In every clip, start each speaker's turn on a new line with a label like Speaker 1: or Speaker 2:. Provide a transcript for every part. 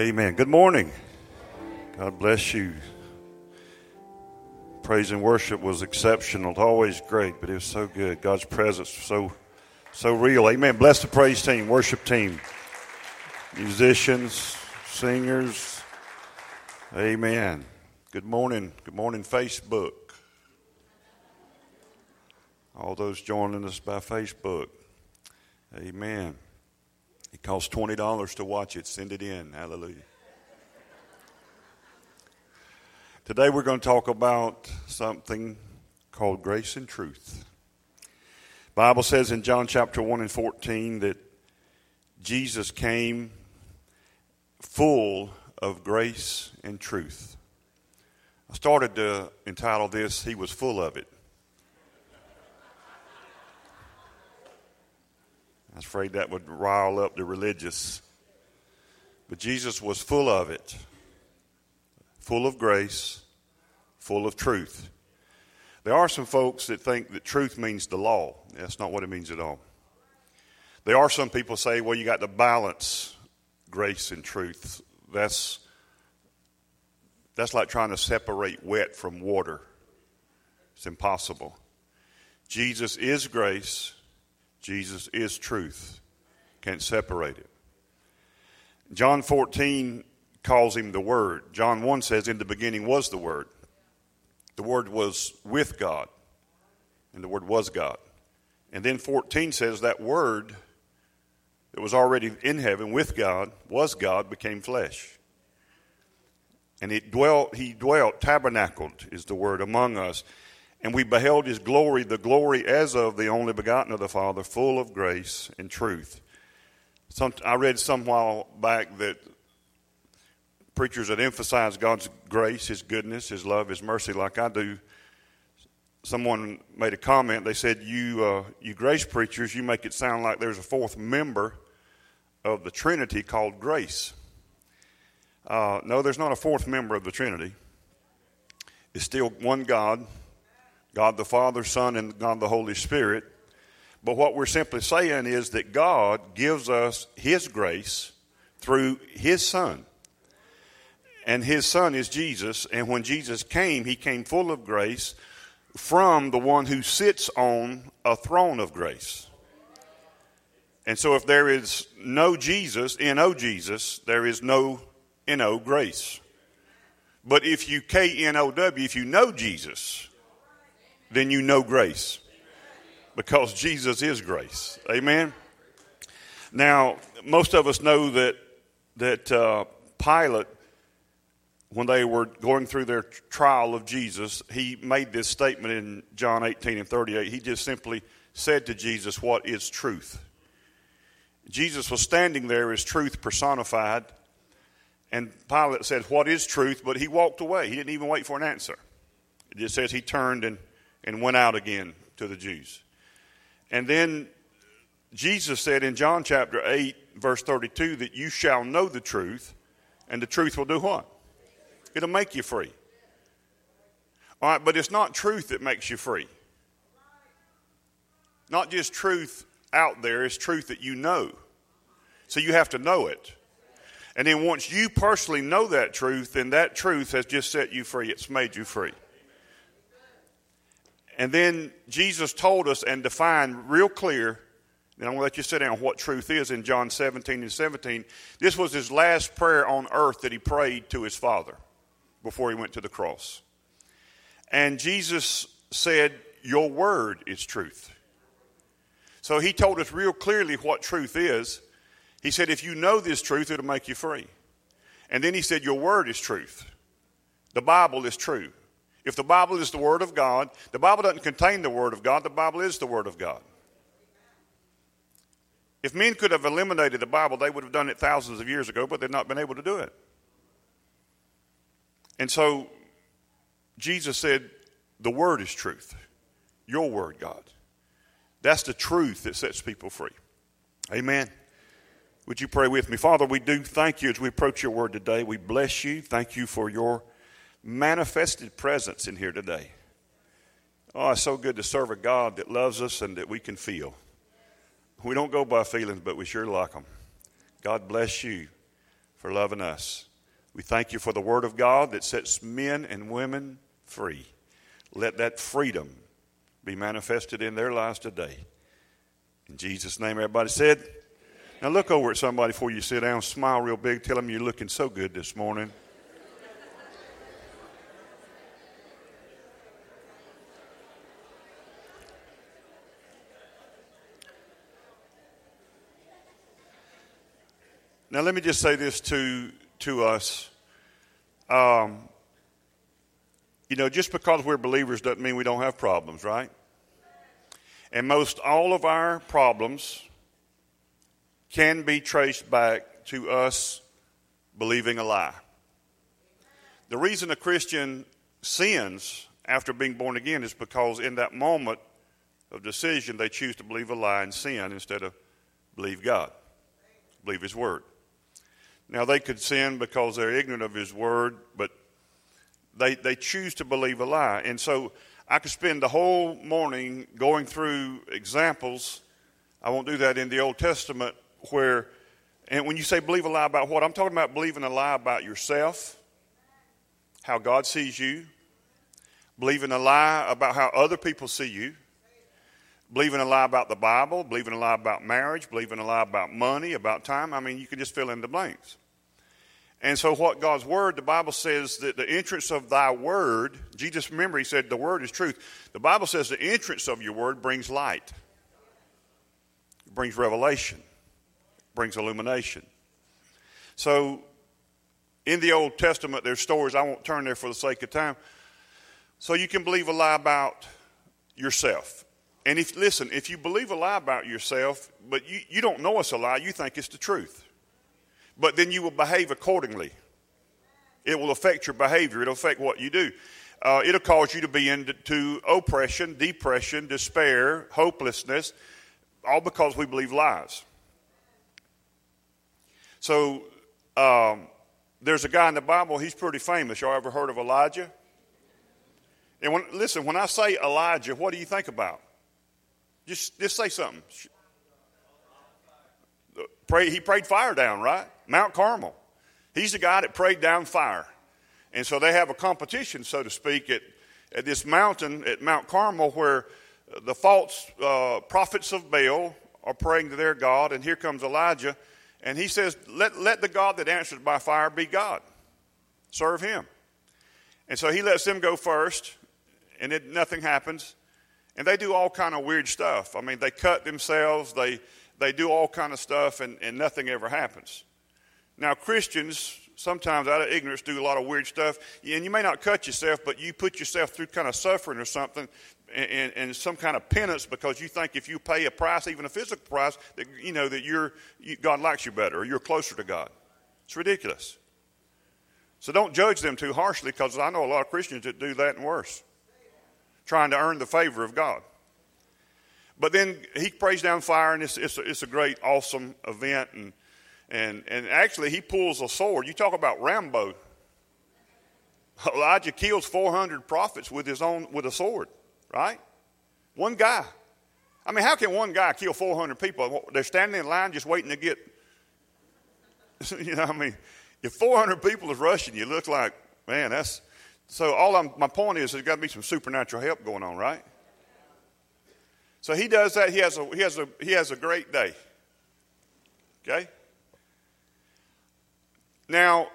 Speaker 1: Amen. Good morning. God bless you. Praise and worship was exceptional, always great, but it was so good. God's presence so so real. Amen. Bless the praise team, worship team, musicians, singers. Amen. Good morning. Good morning, Facebook. All those joining us by Facebook. Amen. It costs $20 to watch it. Send it in. Hallelujah. Today we're going to talk about something called grace and truth. Bible says in John chapter 1 and 14 that Jesus came full of grace and truth. I started to entitle this He was full of it. I was afraid that would rile up the religious. But Jesus was full of it, full of grace, full of truth. There are some folks that think that truth means the law. That's not what it means at all. There are some people say, well, you got to balance grace and truth. That's that's like trying to separate wet from water. It's impossible. Jesus is grace. Jesus is truth. Can't separate it. John 14 calls him the Word. John 1 says, In the beginning was the Word. The Word was with God, and the Word was God. And then 14 says that Word that was already in heaven with God, was God, became flesh. And it dwelt, he dwelt, tabernacled is the word among us. And we beheld his glory, the glory as of the only begotten of the Father, full of grace and truth. Some, I read some while back that preachers that emphasize God's grace, his goodness, his love, his mercy, like I do, someone made a comment. They said, "You, uh, you grace preachers, you make it sound like there's a fourth member of the Trinity called grace." Uh, no, there's not a fourth member of the Trinity. It's still one God, God the Father, Son, and God the Holy Spirit. But what we're simply saying is that God gives us His grace through His Son. And His Son is Jesus. And when Jesus came, He came full of grace from the one who sits on a throne of grace. And so if there is no Jesus, N-O Jesus, there is no N-O grace. But if you K-N-O-W, if you know Jesus, then you know grace. Because Jesus is grace. Amen? Now, most of us know that, that uh, Pilate, when they were going through their trial of Jesus, he made this statement in John 18 and 38. He just simply said to Jesus, What is truth? Jesus was standing there as truth personified, and Pilate said, What is truth? But he walked away. He didn't even wait for an answer. It just says he turned and, and went out again to the Jews. And then Jesus said in John chapter 8, verse 32, that you shall know the truth, and the truth will do what? It'll make you free. All right, but it's not truth that makes you free. Not just truth out there, it's truth that you know. So you have to know it. And then once you personally know that truth, then that truth has just set you free. It's made you free. And then Jesus told us and defined real clear, and I'm going to let you sit down, what truth is in John 17 and 17. This was his last prayer on earth that he prayed to his Father before he went to the cross. And Jesus said, Your word is truth. So he told us real clearly what truth is. He said, If you know this truth, it'll make you free. And then he said, Your word is truth. The Bible is true. If the Bible is the Word of God, the Bible doesn't contain the Word of God, the Bible is the Word of God. If men could have eliminated the Bible, they would have done it thousands of years ago, but they've not been able to do it. And so Jesus said, The Word is truth. Your Word, God. That's the truth that sets people free. Amen. Would you pray with me? Father, we do thank you as we approach your Word today. We bless you. Thank you for your manifested presence in here today. Oh, it's so good to serve a God that loves us and that we can feel. We don't go by feelings, but we sure like them. God bless you for loving us. We thank you for the Word of God that sets men and women free. Let that freedom be manifested in their lives today. In Jesus' name, everybody said. Now look over at somebody before you sit down, smile real big, tell them you're looking so good this morning. Now, let me just say this to, to us. Um, you know, just because we're believers doesn't mean we don't have problems, right? And most all of our problems can be traced back to us believing a lie. The reason a Christian sins after being born again is because in that moment of decision they choose to believe a lie and sin instead of believe God, believe His Word. Now, they could sin because they're ignorant of His Word, but they, they choose to believe a lie. And so I could spend the whole morning going through examples. I won't do that in the Old Testament where, and when you say believe a lie about what, I'm talking about believing a lie about yourself, how God sees you, believing a lie about how other people see you, believing a lie about the Bible, believing a lie about marriage, believing a lie about money, about time. I mean, you can just fill in the blanks. And so, what God's word, the Bible says that the entrance of thy word, Jesus, remember, he said the word is truth. The Bible says the entrance of your word brings light, it brings revelation, it brings illumination. So, in the Old Testament, there's stories, I won't turn there for the sake of time. So, you can believe a lie about yourself. And if, listen, if you believe a lie about yourself, but you, you don't know it's a lie, you think it's the truth but then you will behave accordingly. It will affect your behavior, it'll affect what you do. Uh, it'll cause you to be into oppression, depression, despair, hopelessness, all because we believe lies. So, um, there's a guy in the Bible, he's pretty famous. Y'all ever heard of Elijah? And when, listen, when I say Elijah, what do you think about? Just, just say something. Pray, he prayed fire down, right? Mount Carmel. He's the guy that prayed down fire. And so they have a competition, so to speak, at, at this mountain at Mount Carmel where the false uh, prophets of Baal are praying to their God. And here comes Elijah. And he says, let, let the God that answers by fire be God. Serve him. And so he lets them go first, and it, nothing happens. And they do all kind of weird stuff. I mean, they cut themselves, they, they do all kind of stuff, and, and nothing ever happens. Now, Christians sometimes out of ignorance do a lot of weird stuff, and you may not cut yourself, but you put yourself through kind of suffering or something, and, and some kind of penance because you think if you pay a price, even a physical price, that you know that you're you, God likes you better or you're closer to God. It's ridiculous. So don't judge them too harshly because I know a lot of Christians that do that and worse, trying to earn the favor of God. But then he prays down fire, and it's, it's, a, it's a great, awesome event, and and, and actually, he pulls a sword. You talk about Rambo. Elijah kills 400 prophets with his own with a sword, right? One guy. I mean, how can one guy kill 400 people? They're standing in line just waiting to get. you know, I mean, if 400 people is rushing you, look like man. That's so. All I'm, my point is, there's got to be some supernatural help going on, right? So he does that. He has a he has a he has a great day. Okay. Now,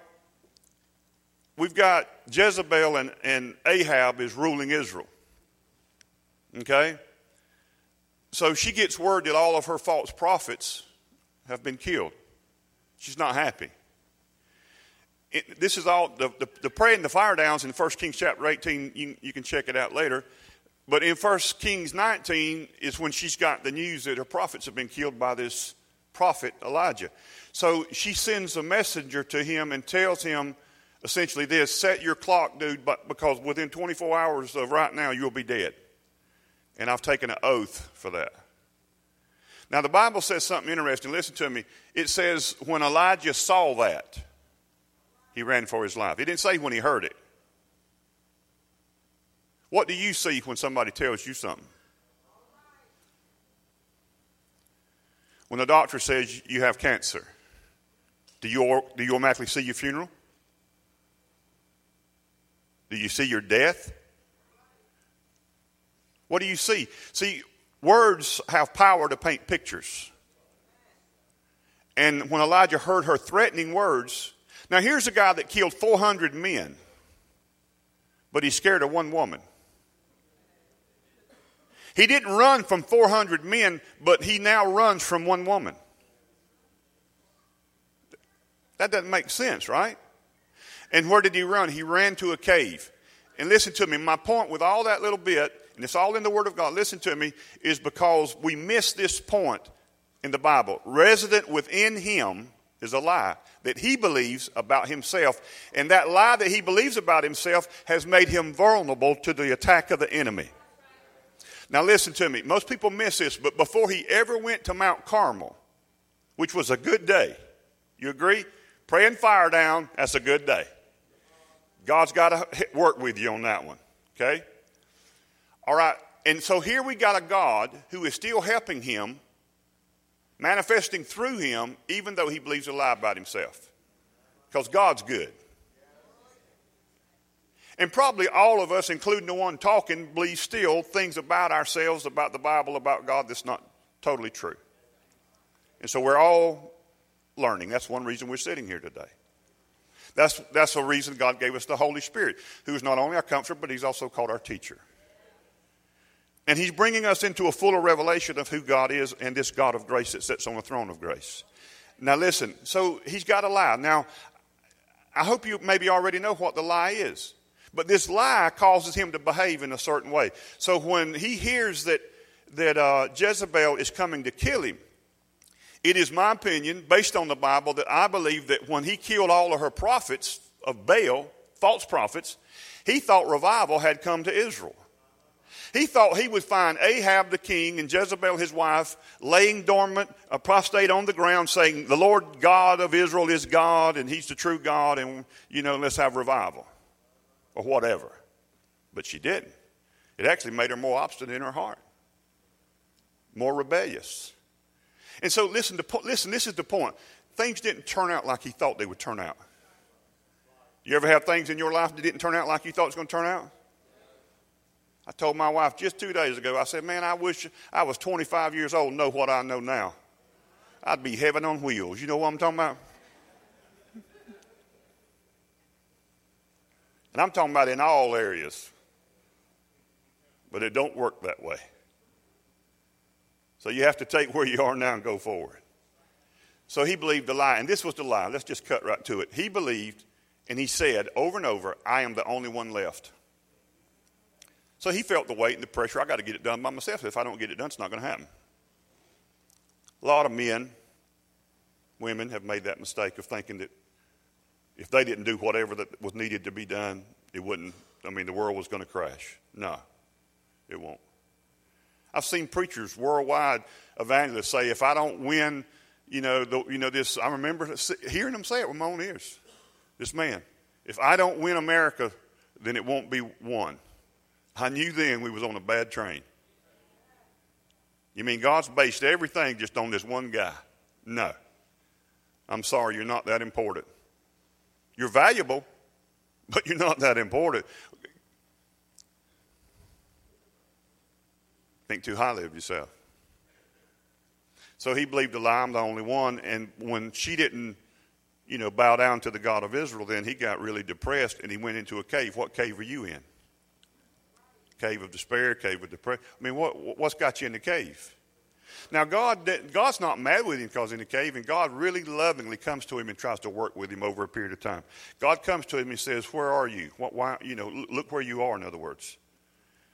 Speaker 1: we've got Jezebel and, and Ahab is ruling Israel. Okay? So she gets word that all of her false prophets have been killed. She's not happy. It, this is all the, the, the praying the fire downs in 1 Kings chapter 18. You, you can check it out later. But in 1 Kings 19 is when she's got the news that her prophets have been killed by this prophet Elijah. So she sends a messenger to him and tells him essentially this set your clock, dude, but because within 24 hours of right now, you'll be dead. And I've taken an oath for that. Now, the Bible says something interesting. Listen to me. It says, when Elijah saw that, he ran for his life. He didn't say when he heard it. What do you see when somebody tells you something? When the doctor says you have cancer, Do you, do you automatically see your funeral? Do you see your death? What do you see? See, words have power to paint pictures. And when Elijah heard her threatening words, now here's a guy that killed 400 men, but he's scared of one woman. He didn't run from 400 men, but he now runs from one woman. That doesn't make sense, right? And where did he run? He ran to a cave. And listen to me, my point with all that little bit, and it's all in the Word of God, listen to me, is because we miss this point in the Bible. Resident within him is a lie that he believes about himself. And that lie that he believes about himself has made him vulnerable to the attack of the enemy. Now, listen to me. Most people miss this, but before he ever went to Mount Carmel, which was a good day, you agree? Praying fire down, that's a good day. God's got to work with you on that one, okay? All right, and so here we got a God who is still helping him, manifesting through him, even though he believes a lie about himself. Because God's good. And probably all of us, including the one talking, believe still things about ourselves, about the Bible, about God that's not totally true. And so we're all learning. That's one reason we're sitting here today. That's, that's the reason God gave us the Holy Spirit, who is not only our comforter, but He's also called our teacher. And He's bringing us into a fuller revelation of who God is and this God of grace that sits on the throne of grace. Now, listen, so He's got a lie. Now, I hope you maybe already know what the lie is. But this lie causes him to behave in a certain way. So when he hears that, that uh, Jezebel is coming to kill him, it is my opinion, based on the Bible, that I believe that when he killed all of her prophets of Baal, false prophets, he thought revival had come to Israel. He thought he would find Ahab the king and Jezebel his wife laying dormant, a prostrate on the ground, saying, The Lord God of Israel is God and he's the true God, and, you know, let's have revival or whatever. But she didn't. It actually made her more obstinate in her heart, more rebellious. And so, listen, to, listen, this is the point. Things didn't turn out like he thought they would turn out. You ever have things in your life that didn't turn out like you thought it was going to turn out? I told my wife just two days ago, I said, Man, I wish I was 25 years old and know what I know now. I'd be heaven on wheels. You know what I'm talking about? And I'm talking about in all areas. But it don't work that way. So you have to take where you are now and go forward. So he believed the lie, and this was the lie. Let's just cut right to it. He believed, and he said over and over, I am the only one left. So he felt the weight and the pressure. I got to get it done by myself. If I don't get it done, it's not going to happen. A lot of men, women have made that mistake of thinking that if they didn't do whatever that was needed to be done, it wouldn't, I mean, the world was going to crash. No, it won't. I've seen preachers worldwide, evangelists say, if I don't win, you know, the, you know this. I remember hearing them say it with my own ears. This man, if I don't win America, then it won't be won. I knew then we was on a bad train. You mean God's based everything just on this one guy? No. I'm sorry, you're not that important. You're valuable, but you're not that important. Think too highly of yourself. So he believed a lie, I'm the only one. And when she didn't, you know, bow down to the God of Israel, then he got really depressed and he went into a cave. What cave are you in? Cave of despair, cave of depression. I mean, what, what's got you in the cave? Now, God, God's not mad with him because in the cave, and God really lovingly comes to him and tries to work with him over a period of time. God comes to him and says, "Where are you? What, why, you know, look where you are." In other words,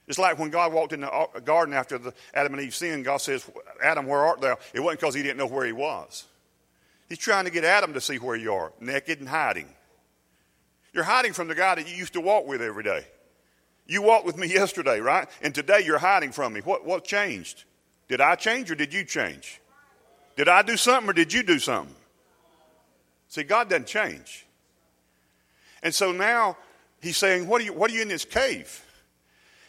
Speaker 1: it's like when God walked in the uh, garden after the Adam and Eve sinned, God says, Adam, where art thou? It wasn't because he didn't know where he was. He's trying to get Adam to see where you are, naked and hiding. You're hiding from the guy that you used to walk with every day. You walked with me yesterday, right? And today you're hiding from me. What, what changed? Did I change or did you change? Did I do something or did you do something? See, God doesn't change. And so now he's saying, What are you, what are you in this cave?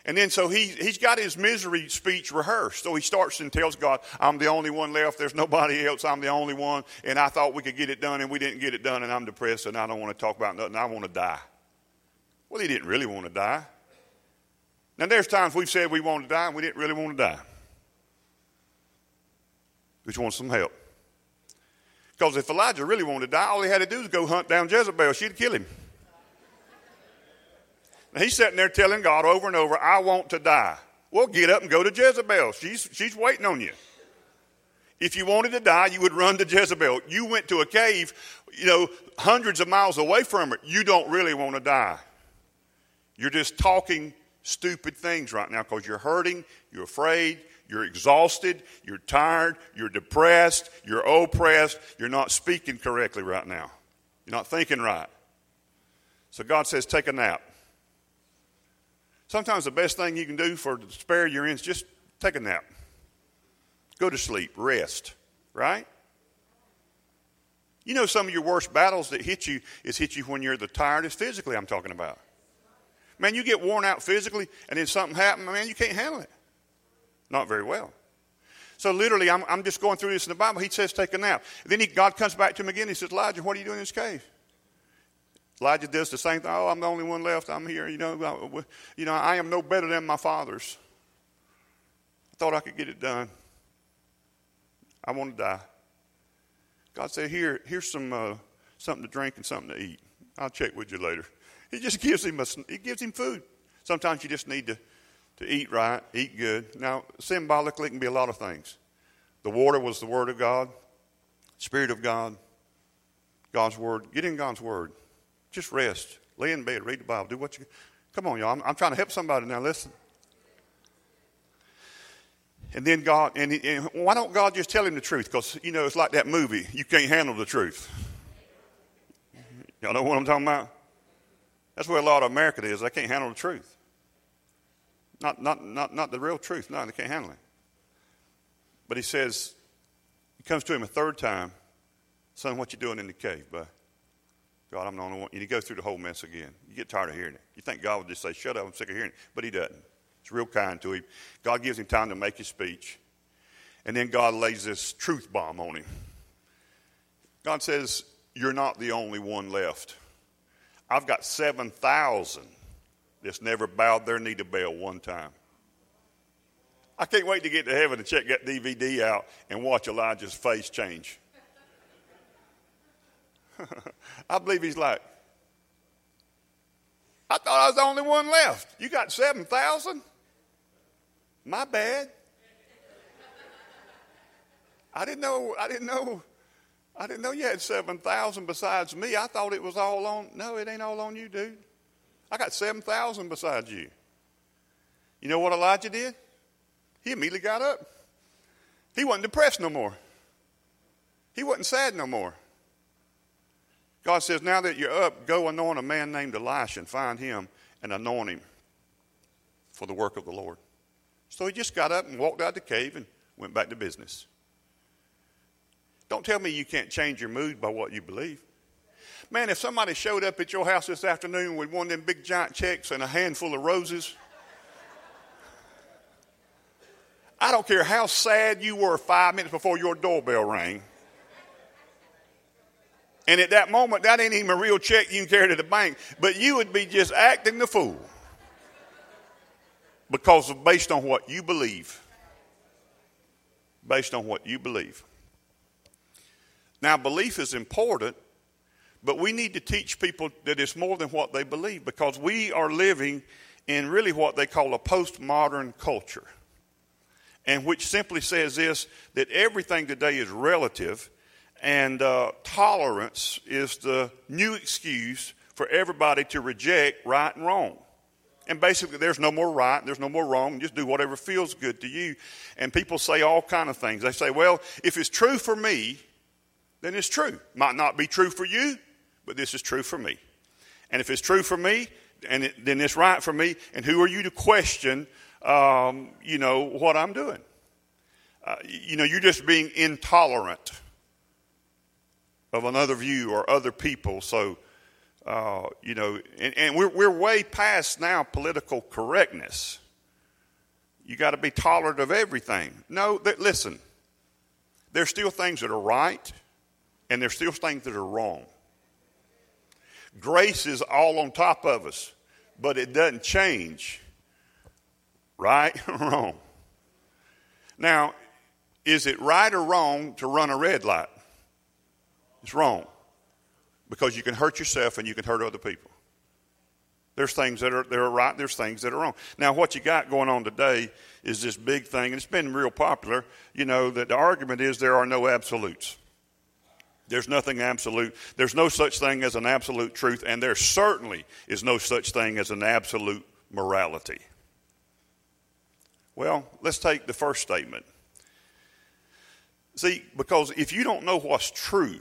Speaker 1: And then so he, he's got his misery speech rehearsed. So he starts and tells God, I'm the only one left. There's nobody else. I'm the only one. And I thought we could get it done and we didn't get it done. And I'm depressed and I don't want to talk about nothing. I want to die. Well, he didn't really want to die. Now, there's times we've said we want to die and we didn't really want to die. We just want some help. Because if Elijah really wanted to die, all he had to do was go hunt down Jezebel. She'd kill him. Now, he's sitting there telling God over and over, I want to die. Well, get up and go to Jezebel. She's, she's waiting on you. If you wanted to die, you would run to Jezebel. You went to a cave, you know, hundreds of miles away from it. You don't really want to die. You're just talking stupid things right now because you're hurting, you're afraid, you're exhausted, you're tired, you're depressed, you're oppressed, you're not speaking correctly right now. You're not thinking right. So God says, take a nap. Sometimes the best thing you can do for to spare your ends, just take a nap. Go to sleep, rest, right? You know some of your worst battles that hit you is hit you when you're the tiredest physically, I'm talking about. Man, you get worn out physically and then something happens, man, you can't handle it. Not very well. So literally, I'm, I'm just going through this in the Bible. He says, take a nap. Then he, God comes back to him again. He says, Elijah, what are you doing in this cave? Elijah does the same thing. Oh, I'm the only one left. I'm here. You know, you know, I am no better than my fathers. I thought I could get it done. I want to die. God said, "Here, here's some uh, something to drink and something to eat. I'll check with you later." He just gives him a, he gives him food. Sometimes you just need to to eat right, eat good. Now, symbolically, it can be a lot of things. The water was the Word of God, Spirit of God, God's Word. Get in God's Word. Just rest. Lay in bed. Read the Bible. Do what you. Come on, y'all. I'm, I'm trying to help somebody now. Listen. And then God, and, he, and, why don't God just tell him the truth? Because, you know, it's like that movie. You can't handle the truth. Y'all know what I'm talking about? That's where a lot of America is. They can't handle the truth. Not, not, not, not the real truth. No, they can't handle it. But he says, he comes to him a third time. Son, what you doing in the cave, bud? God, I'm the only one. And you go through the whole mess again. You get tired of hearing it. You think God would just say, shut up, I'm sick of hearing it. But he doesn't. It's real kind to him. God gives him time to make his speech. And then God lays this truth bomb on him. God says, You're not the only one left. I've got 7,000 that's never bowed their knee to Baal one time. I can't wait to get to heaven and check that DVD out and watch Elijah's face change. I believe he's like, I thought I was the only one left. You got 7,000? My bad. I didn't know, I didn't know, I didn't know you had 7,000 besides me. I thought it was all on, no, it ain't all on you, dude. I got 7,000 besides you. You know what Elijah did? He immediately got up. He wasn't depressed no more. He wasn't sad no more. God says, Now that you're up, go anoint a man named Elisha and find him and anoint him for the work of the Lord. So he just got up and walked out the cave and went back to business. Don't tell me you can't change your mood by what you believe. Man, if somebody showed up at your house this afternoon with one of them big giant checks and a handful of roses, I don't care how sad you were five minutes before your doorbell rang. And at that moment, that ain't even a real check you can carry to the bank, but you would be just acting the fool because of based on what you believe. Based on what you believe. Now, belief is important but we need to teach people that it's more than what they believe because we are living in really what they call a postmodern culture. And which simply says this that everything today is relative, and uh, tolerance is the new excuse for everybody to reject right and wrong. And basically, there's no more right, there's no more wrong. Just do whatever feels good to you. And people say all kind of things. They say, "Well, if it's true for me, then it's true. Might not be true for you, but this is true for me. And if it's true for me, and it, then it's right for me, and who are you to question, um, you know, what I'm doing? Uh, you know, you're just being intolerant of another view or other people. So, uh, you know, and, and we're, we're way past now political correctness. You got to be tolerant of everything. No, th- listen. There's still things that are right, and there's still things that are wrong. Grace is all on top of us, but it doesn't change. Right or wrong? Now, is it right or wrong to run a red light? It's wrong because you can hurt yourself and you can hurt other people. There's things that are, that are right, there's things that are wrong. Now, what you got going on today is this big thing, and it's been real popular, you know, that the argument is there are no absolutes. There's nothing absolute. There's no such thing as an absolute truth, and there certainly is no such thing as an absolute morality. Well, let's take the first statement. See, because if you don't know what's true,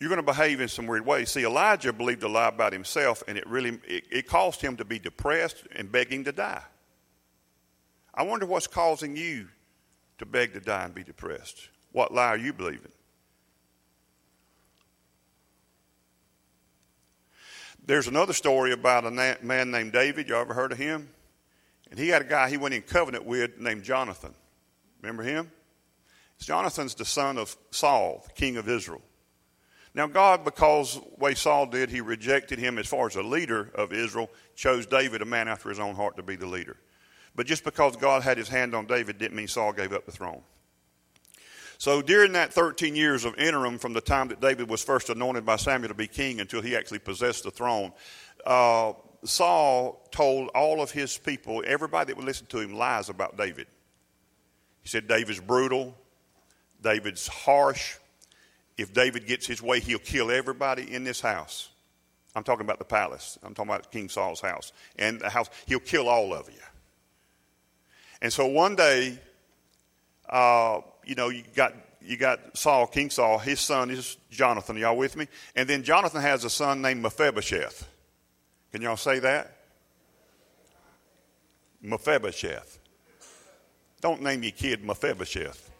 Speaker 1: you're going to behave in some weird ways. See, Elijah believed a lie about himself, and it really it, it caused him to be depressed and begging to die. I wonder what's causing you to beg to die and be depressed. What lie are you believing? There's another story about a man named David. You ever heard of him? And he had a guy he went in covenant with named Jonathan. Remember him? Jonathan's the son of Saul, the king of Israel. Now, God, because way Saul did, he rejected him as far as a leader of Israel, chose David, a man after his own heart, to be the leader. But just because God had his hand on David didn't mean Saul gave up the throne. So during that 13 years of interim from the time that David was first anointed by Samuel to be king until he actually possessed the throne, uh, Saul told all of his people, everybody that would listen to him, lies about David. He said David's brutal, David's harsh. If David gets his way, he'll kill everybody in this house. I'm talking about the palace. I'm talking about King Saul's house. And the house, he'll kill all of you. And so one day, uh, you know, you got you got Saul, King Saul. His son is Jonathan. Y'all with me? And then Jonathan has a son named Mephibosheth. Can y'all say that? Mephibosheth. Don't name your kid Mephibosheth.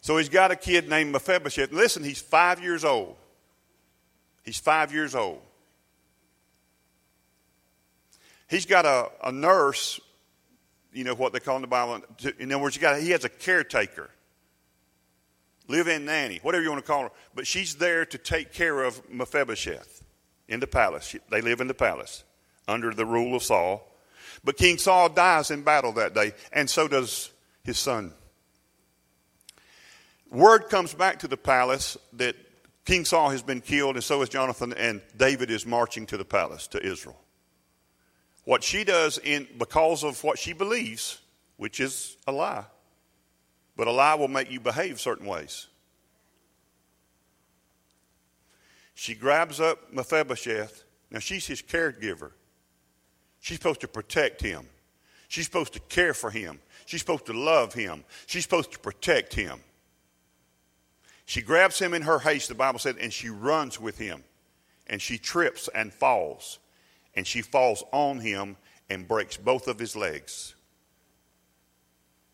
Speaker 1: So he's got a kid named Mephibosheth. Listen, he's five years old. He's five years old. He's got a, a nurse, you know what they call in the Bible. In other words, got, he has a caretaker, live in nanny, whatever you want to call her. But she's there to take care of Mephibosheth in the palace. They live in the palace under the rule of Saul. But King Saul dies in battle that day, and so does his son. Word comes back to the palace that King Saul has been killed, and so is Jonathan, and David is marching to the palace to Israel. What she does in because of what she believes, which is a lie. But a lie will make you behave certain ways. She grabs up Mephibosheth. Now she's his caregiver. She's supposed to protect him. She's supposed to care for him. She's supposed to love him. She's supposed to protect him. She grabs him in her haste, the Bible said, and she runs with him. And she trips and falls and she falls on him and breaks both of his legs.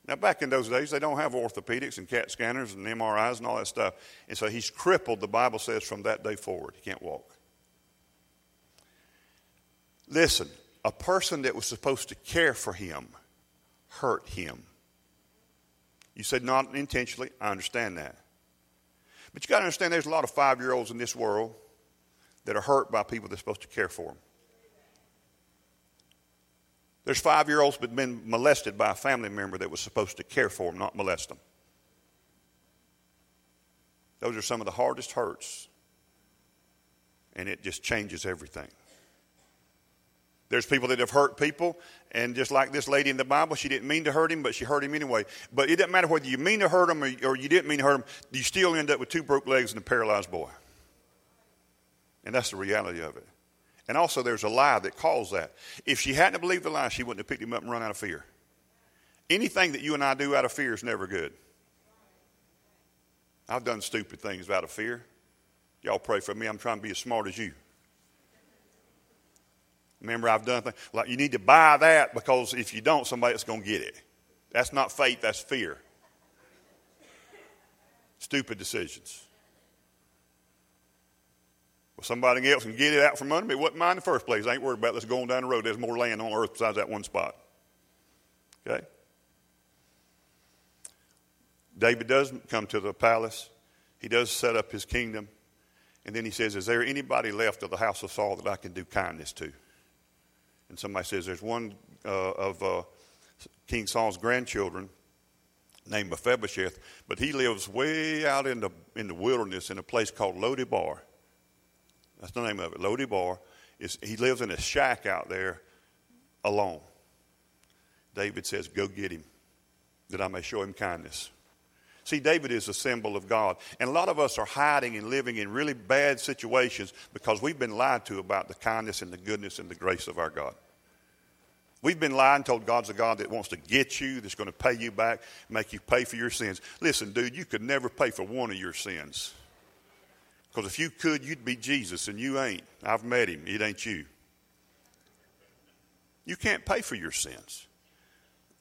Speaker 1: Now, back in those days, they don't have orthopedics and CAT scanners and MRIs and all that stuff. And so he's crippled, the Bible says, from that day forward. He can't walk. Listen, a person that was supposed to care for him hurt him. You said not intentionally. I understand that. But you got to understand there's a lot of five year olds in this world that are hurt by people that are supposed to care for them. There's five year olds that been molested by a family member that was supposed to care for them, not molest them. Those are some of the hardest hurts, and it just changes everything. There's people that have hurt people, and just like this lady in the Bible, she didn't mean to hurt him, but she hurt him anyway. But it doesn't matter whether you mean to hurt him or, or you didn't mean to hurt him, you still end up with two broke legs and a paralyzed boy. And that's the reality of it. And also, there's a lie that caused that. If she hadn't believed the lie, she wouldn't have picked him up and run out of fear. Anything that you and I do out of fear is never good. I've done stupid things out of fear. Y'all pray for me. I'm trying to be as smart as you. Remember, I've done things like you need to buy that because if you don't, somebody else going to get it. That's not faith, that's fear. Stupid decisions. Somebody else can get it out from under me. It wasn't mine in the first place. I ain't worried about this going down the road. There's more land on earth besides that one spot. Okay? David does come to the palace. He does set up his kingdom. And then he says, Is there anybody left of the house of Saul that I can do kindness to? And somebody says, There's one uh, of uh, King Saul's grandchildren named Mephibosheth, but he lives way out in the, in the wilderness in a place called Lodibar. That's the name of it. Lodibar. Is, he lives in a shack out there alone. David says, Go get him, that I may show him kindness. See, David is a symbol of God. And a lot of us are hiding and living in really bad situations because we've been lied to about the kindness and the goodness and the grace of our God. We've been lied and told God's a God that wants to get you, that's going to pay you back, make you pay for your sins. Listen, dude, you could never pay for one of your sins. Because if you could, you'd be Jesus, and you ain't. I've met him. It ain't you. You can't pay for your sins.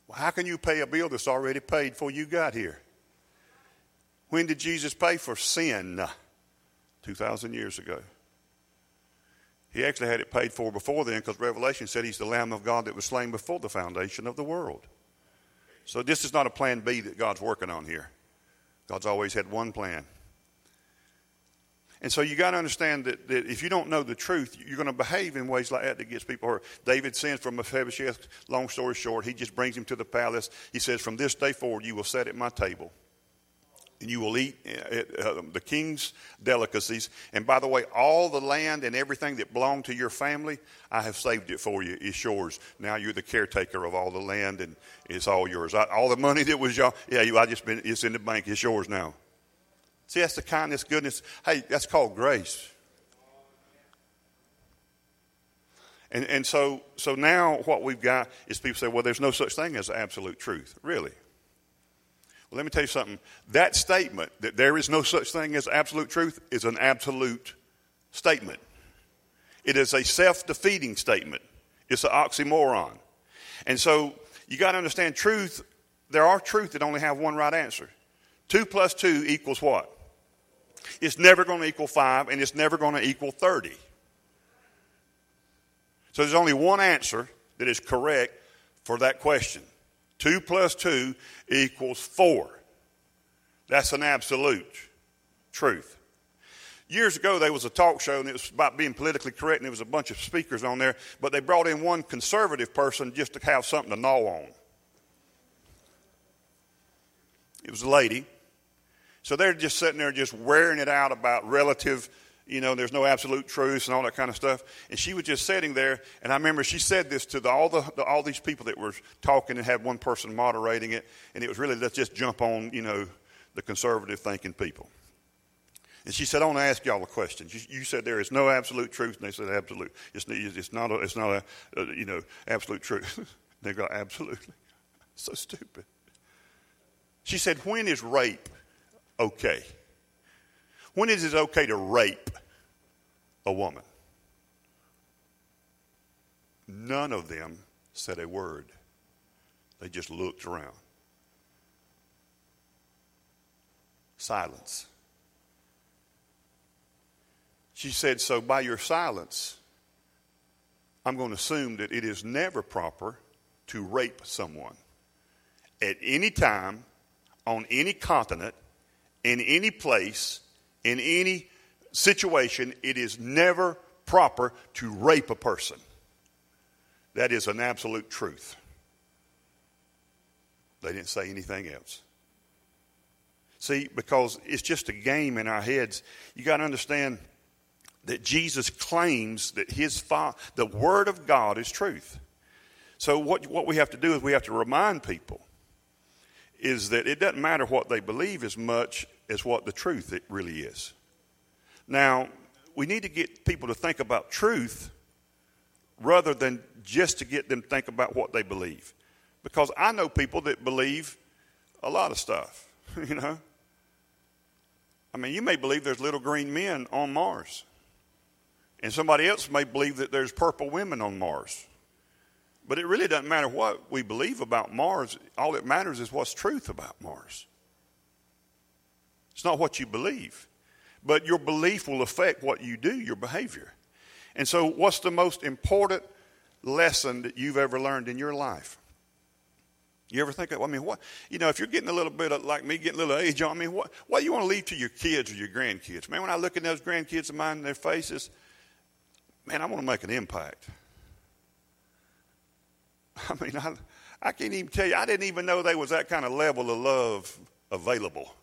Speaker 1: Well, how can you pay a bill that's already paid before you got here? When did Jesus pay for sin? 2,000 years ago. He actually had it paid for before then because Revelation said he's the Lamb of God that was slain before the foundation of the world. So this is not a plan B that God's working on here. God's always had one plan. And so you got to understand that, that, if you don't know the truth, you're going to behave in ways like that that gets people hurt. David sends from Mephibosheth, long story short, he just brings him to the palace. He says, From this day forward, you will sit at my table and you will eat uh, uh, the king's delicacies. And by the way, all the land and everything that belonged to your family, I have saved it for you. It's yours. Now you're the caretaker of all the land, and it's all yours. All the money that was y'all, yeah, you, I just been, it's in the bank. It's yours now. See, that's the kindness, goodness. Hey, that's called grace. And, and so, so now what we've got is people say, well, there's no such thing as absolute truth. Really? Well, let me tell you something. That statement, that there is no such thing as absolute truth, is an absolute statement. It is a self defeating statement, it's an oxymoron. And so you got to understand truth. There are truth that only have one right answer. Two plus two equals what? It's never going to equal five, and it's never going to equal 30. So there's only one answer that is correct for that question. 2 plus 2 equals 4. That's an absolute truth. Years ago, there was a talk show, and it was about being politically correct, and there was a bunch of speakers on there, but they brought in one conservative person just to have something to gnaw on. It was a lady. So they're just sitting there just wearing it out about relative you know, there's no absolute truth and all that kind of stuff. And she was just sitting there, and I remember she said this to the, all the, the, all these people that were talking and had one person moderating it, and it was really let's just jump on, you know, the conservative thinking people. And she said, I want to ask y'all a question. You, you, said there is no absolute truth, and they said absolute. It's, it's not a, it's not a, a you know, absolute truth. they go, absolutely. So stupid. She said, when is rape okay? When is it okay to rape a woman? None of them said a word. They just looked around. Silence. She said, So by your silence, I'm going to assume that it is never proper to rape someone at any time, on any continent, in any place, in any situation, it is never proper to rape a person. That is an absolute truth. They didn't say anything else. See, because it's just a game in our heads. You got to understand that Jesus claims that his fa- the word of God is truth. So what what we have to do is we have to remind people is that it doesn't matter what they believe as much as what the truth it really is. Now, we need to get people to think about truth rather than just to get them to think about what they believe. Because I know people that believe a lot of stuff, you know. I mean, you may believe there's little green men on Mars. And somebody else may believe that there's purple women on Mars. But it really doesn't matter what we believe about Mars. All that matters is what's truth about Mars. It's not what you believe. but your belief will affect what you do, your behavior. And so, what's the most important lesson that you've ever learned in your life? You ever think of, I mean, what, you know, if you're getting a little bit of, like me, getting a little age on, I mean, what, what do you want to leave to your kids or your grandkids? Man, when I look at those grandkids of mine in their faces, man, I want to make an impact. I mean, I, I can't even tell you, I didn't even know there was that kind of level of love available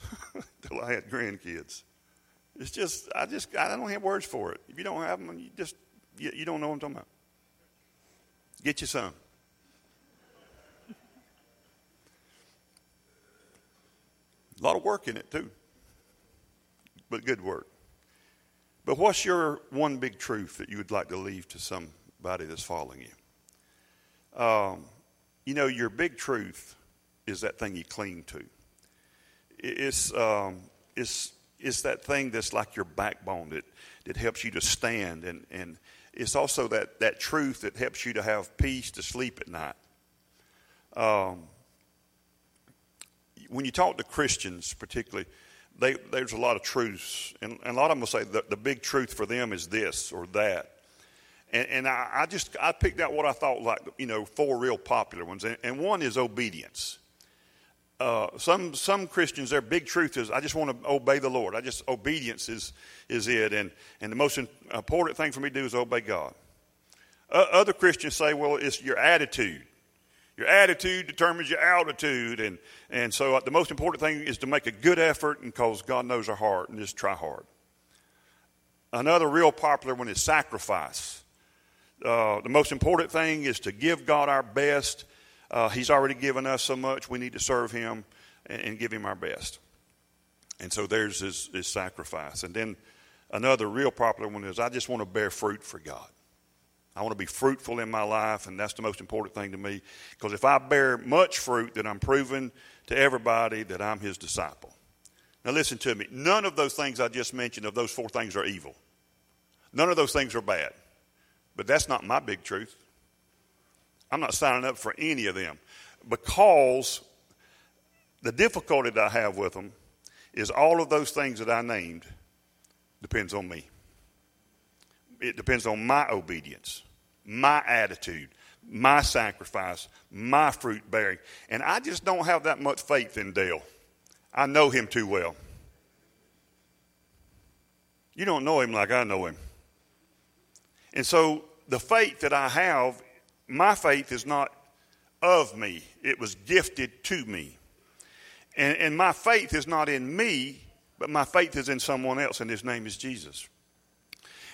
Speaker 1: until I had grandkids. It's just, I just, I don't have words for it. If you don't have them, you just, you, you don't know what I'm talking about. Get you some. A lot of work in it, too, but good work. But what's your one big truth that you would like to leave to somebody that's following you? Um, you know, your big truth is that thing you cling to. It's, um, it's, it's that thing that's like your backbone that, that helps you to stand. And, and it's also that, that truth that helps you to have peace to sleep at night. Um, when you talk to Christians, particularly, they, there's a lot of truths. And, and, a lot of them will say the, the big truth for them is this or that. And, and I, I, just I picked out what I thought like you know four real popular ones, and, and one is obedience. Uh, some some Christians, their big truth is I just want to obey the Lord. I just obedience is is it, and and the most important thing for me to do is obey God. Uh, other Christians say, well, it's your attitude. Your attitude determines your altitude, and and so uh, the most important thing is to make a good effort, and because God knows our heart, and just try hard. Another real popular one is sacrifice. Uh, the most important thing is to give God our best. Uh, he's already given us so much. We need to serve Him and, and give Him our best. And so there's his, his sacrifice. And then another real popular one is I just want to bear fruit for God. I want to be fruitful in my life, and that's the most important thing to me. Because if I bear much fruit, then I'm proving to everybody that I'm His disciple. Now, listen to me. None of those things I just mentioned, of those four things, are evil. None of those things are bad. But that's not my big truth. I'm not signing up for any of them because the difficulty that I have with them is all of those things that I named depends on me. It depends on my obedience, my attitude, my sacrifice, my fruit bearing. And I just don't have that much faith in Dale. I know him too well. You don't know him like I know him. And so the faith that I have, my faith is not of me, it was gifted to me. And, and my faith is not in me, but my faith is in someone else, and his name is Jesus.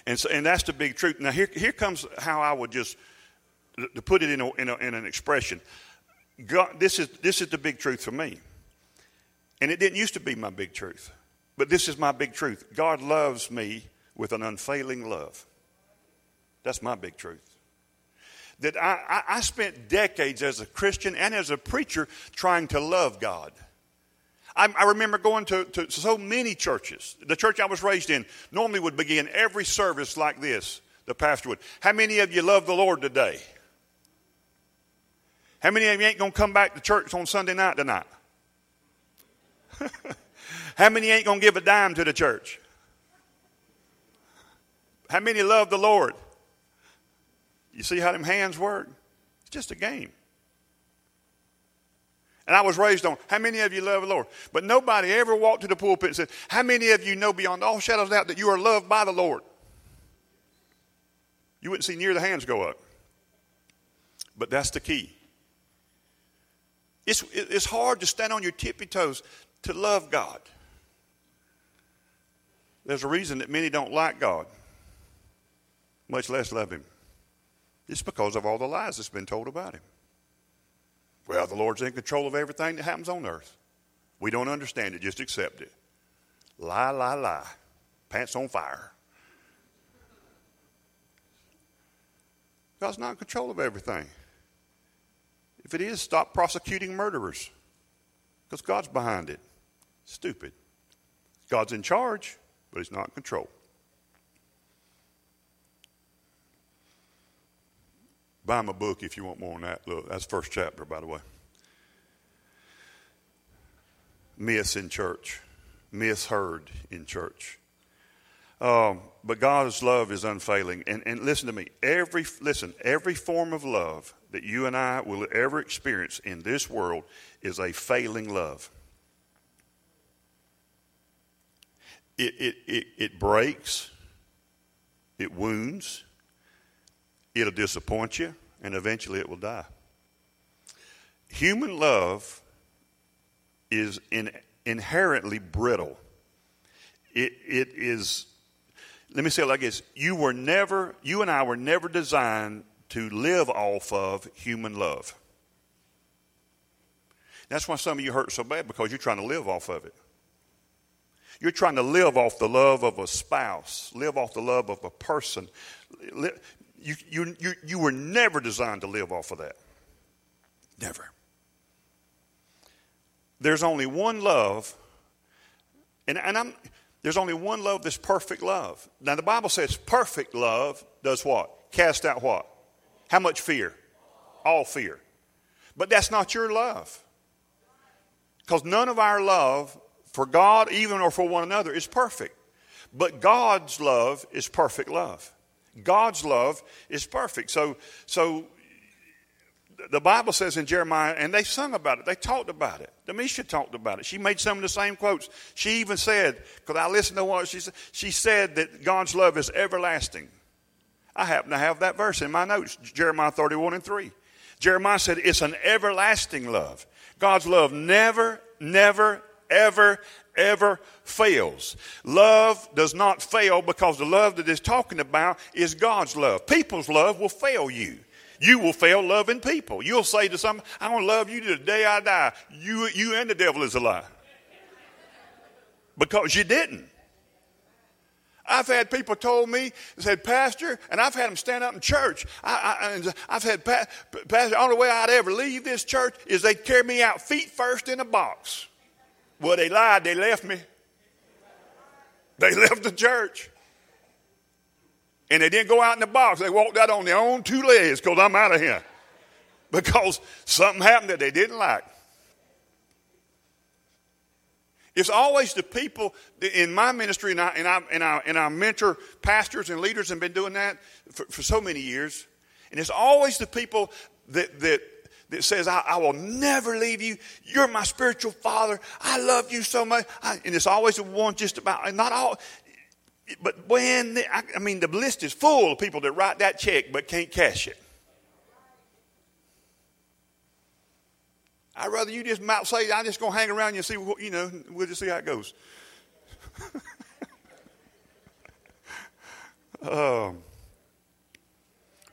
Speaker 1: And, so, and that's the big truth. Now, here, here comes how I would just, to put it in, a, in, a, in an expression. God, this, is, this is the big truth for me. And it didn't used to be my big truth, but this is my big truth. God loves me with an unfailing love. That's my big truth. That I, I, I spent decades as a Christian and as a preacher trying to love God. I, remember going to, to so many churches. The church I was raised in normally would begin every service like this. The pastor would. How many of you love the Lord today? How many of you ain't going to come back to church on Sunday night tonight? How many ain't going to give a dime to the church? How many love the Lord? You see how them hands work? It's just a game. And I was raised on how many of you love the Lord? But nobody ever walked to the pulpit and said, How many of you know beyond all shadows of doubt that you are loved by the Lord? You wouldn't see near the hands go up. But that's the key. It's, it's hard to stand on your tippy toes to love God. There's a reason that many don't like God, much less love Him. It's because of all the lies that's been told about him. Well, the Lord's in control of everything that happens on earth. We don't understand it, just accept it. Lie, lie, lie. Pants on fire. God's not in control of everything. If it is, stop prosecuting murderers because God's behind it. Stupid. God's in charge, but He's not in control. Buy my book if you want more on that. Look, that's first chapter, by the way. Miss in church. misheard in church. Um, but God's love is unfailing. And, and listen to me. Every listen, every form of love that you and I will ever experience in this world is a failing love. It, it, it, it breaks, it wounds, it'll disappoint you, and eventually it will die. Human love is in, inherently brittle. It, it is, let me say it like this you were never, you and I were never designed to live off of human love. That's why some of you hurt so bad because you're trying to live off of it. You're trying to live off the love of a spouse, live off the love of a person. You, you, you, you were never designed to live off of that. Never. There's only one love, and, and I'm, there's only one love that's perfect love. Now, the Bible says perfect love does what? Cast out what? How much fear? All fear. But that's not your love. Because none of our love for God, even or for one another, is perfect. But God's love is perfect love. God's love is perfect. So, so the Bible says in Jeremiah, and they sung about it. They talked about it. Demisha talked about it. She made some of the same quotes. She even said, because I listened to what she said, she said that God's love is everlasting. I happen to have that verse in my notes, Jeremiah 31 and 3. Jeremiah said, It's an everlasting love. God's love never, never, ever, ever fails. Love does not fail because the love that it's talking about is God's love. People's love will fail you. You will fail loving people. You'll say to someone, I want to love you to the day I die. You, you and the devil is a lie. Because you didn't. I've had people told me, said, Pastor, and I've had them stand up in church. I, have had, Pastor, the only way I'd ever leave this church is they'd carry me out feet first in a box. Well, they lied. They left me. They left the church. And they didn't go out in the box. They walked out on their own two legs because I'm out of here. Because something happened that they didn't like. It's always the people in my ministry, and I, and I, and I, and I mentor pastors and leaders and been doing that for, for so many years. And it's always the people that, that, that says, I, I, will never leave you. You're my spiritual father. I love you so much. I, and it's always the one just about, and not all, but when, I, I mean, the list is full of people that write that check but can't cash it. I'd rather you just might say, I'm just going to hang around you and see, what, you know, we'll just see how it goes. um,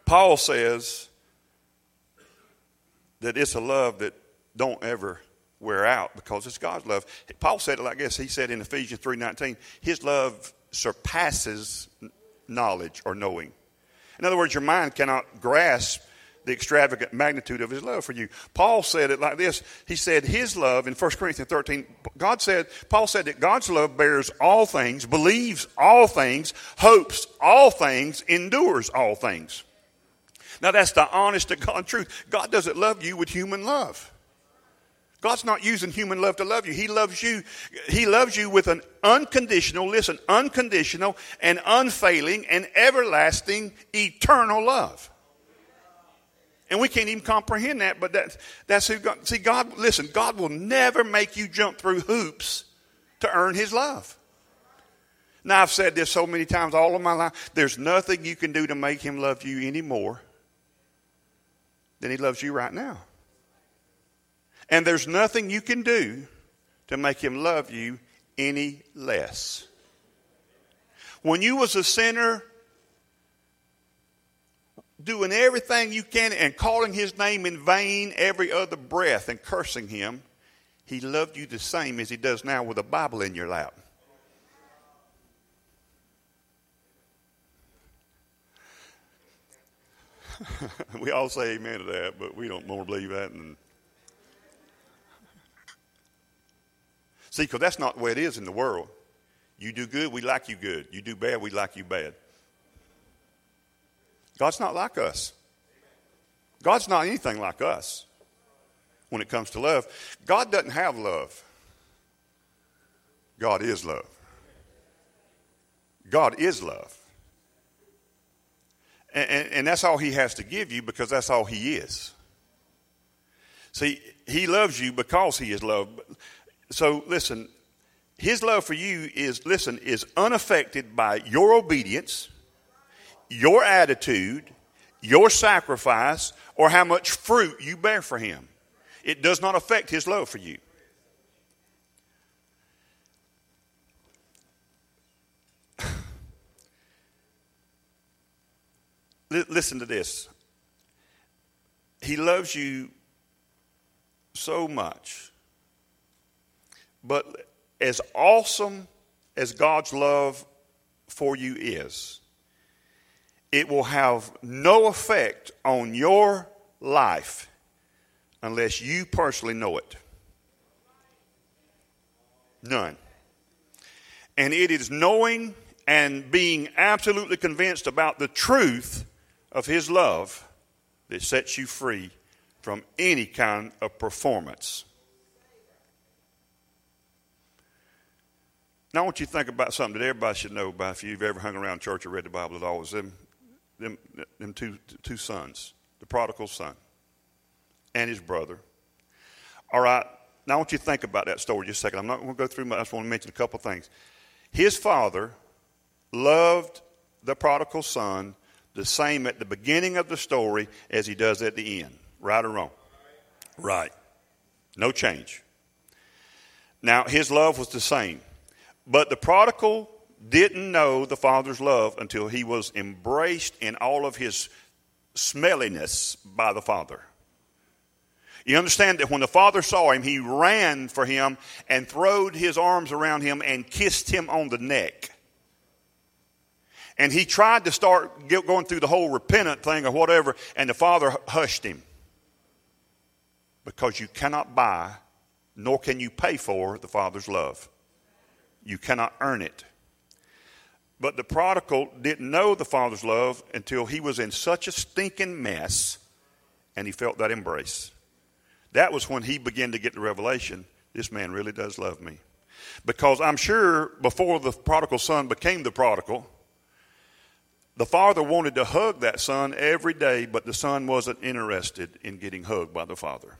Speaker 1: Paul says that it's a love that don't ever wear out because it's God's love. Paul said it like this. He said in Ephesians 3.19, his love surpasses knowledge or knowing. In other words, your mind cannot grasp the extravagant magnitude of his love for you. Paul said it like this. He said his love in 1 Corinthians 13, God said, Paul said that God's love bears all things, believes all things, hopes all things, endures all things. Now that's the honest to God truth. God doesn't love you with human love. God's not using human love to love you. He loves you. He loves you with an unconditional, listen, unconditional and unfailing and everlasting eternal love. And we can't even comprehend that, but that's, that's who God, see, God, listen, God will never make you jump through hoops to earn his love. Now, I've said this so many times all of my life. There's nothing you can do to make him love you any more than he loves you right now. And there's nothing you can do to make him love you any less. When you was a sinner, doing everything you can and calling his name in vain every other breath and cursing him, he loved you the same as he does now with a Bible in your lap. we all say amen to that, but we don't more believe that. See, because that's not the way it is in the world. You do good, we like you good. You do bad, we like you bad. God's not like us. God's not anything like us when it comes to love. God doesn't have love. God is love. God is love. And, and, that's all He has to give you because that's all He is. See, He loves you because He is love. So listen, His love for you is, listen, is unaffected by your obedience, your attitude, your sacrifice, or how much fruit you bear for Him. It does not affect His love for you. Listen to this. He loves you so much. But as awesome as God's love for you is, it will have no effect on your life unless you personally know it. None. And it is knowing and being absolutely convinced about the truth of His love that sets you free from any kind of performance. Now, I want you to think about something that everybody should know about if you've ever hung around church or read the Bible at all. Is them, them, them two, two sons, the prodigal son and his brother. All right, now I want you to think about that story just a second. I'm not going to go through much. I just want to mention a couple things. His father loved the prodigal son the same at the beginning of the story as he does at the end. Right or wrong? Right. No change. Now, his love was the same. But the prodigal didn't know the father's love until he was embraced in all of his smelliness by the father. You understand that when the father saw him, he ran for him and throwed his arms around him and kissed him on the neck. And he tried to start going through the whole repentant thing or whatever, and the father hushed him. Because you cannot buy, nor can you pay for the father's love. You cannot earn it. But the prodigal didn't know the father's love until he was in such a stinking mess and he felt that embrace. That was when he began to get the revelation this man really does love me. Because I'm sure before the prodigal son became the prodigal, the father wanted to hug that son every day, but the son wasn't interested in getting hugged by the father.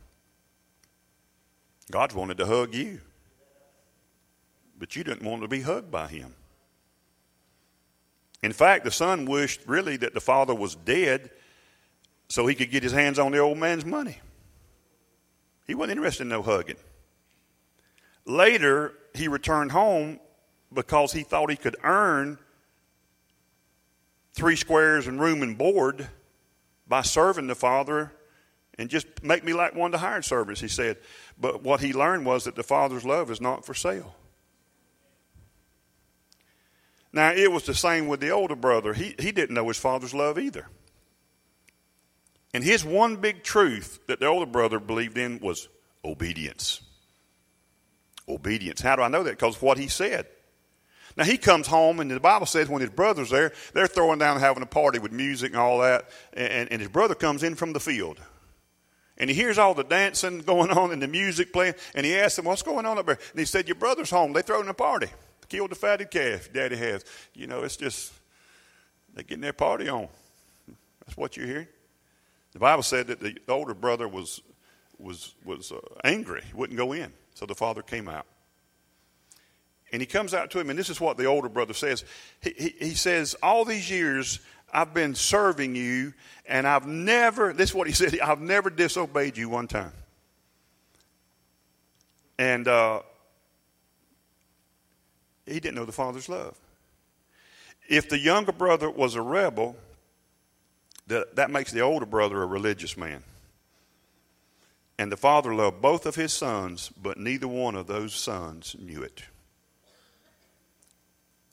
Speaker 1: God wanted to hug you, but you didn't want to be hugged by him. In fact, the son wished really that the father was dead so he could get his hands on the old man's money. He wasn't interested in no hugging. Later, he returned home because he thought he could earn three squares and room and board by serving the Father and just make me like one of the hired servants, he said. But what he learned was that the Father's love is not for sale. Now, it was the same with the older brother. He, he didn't know his father's love either. And his one big truth that the older brother believed in was obedience. Obedience. How do I know that? Because what he said. Now he comes home, and the Bible says when his brother's there, they're throwing down having a party with music and all that. And, and his brother comes in from the field. And he hears all the dancing going on and the music playing. And he asks him, What's going on up there? And he said, Your brother's home. They're throwing a party. Killed the fatted calf daddy has. You know, it's just, they're getting their party on. That's what you're hearing. The Bible said that the older brother was, was, was uh, angry, he wouldn't go in. So the father came out. And he comes out to him, and this is what the older brother says. He, he, he, says, All these years I've been serving you, and I've never, this is what he said, I've never disobeyed you one time. And uh, he didn't know the Father's love. If the younger brother was a rebel, that, that makes the older brother a religious man. And the father loved both of his sons, but neither one of those sons knew it.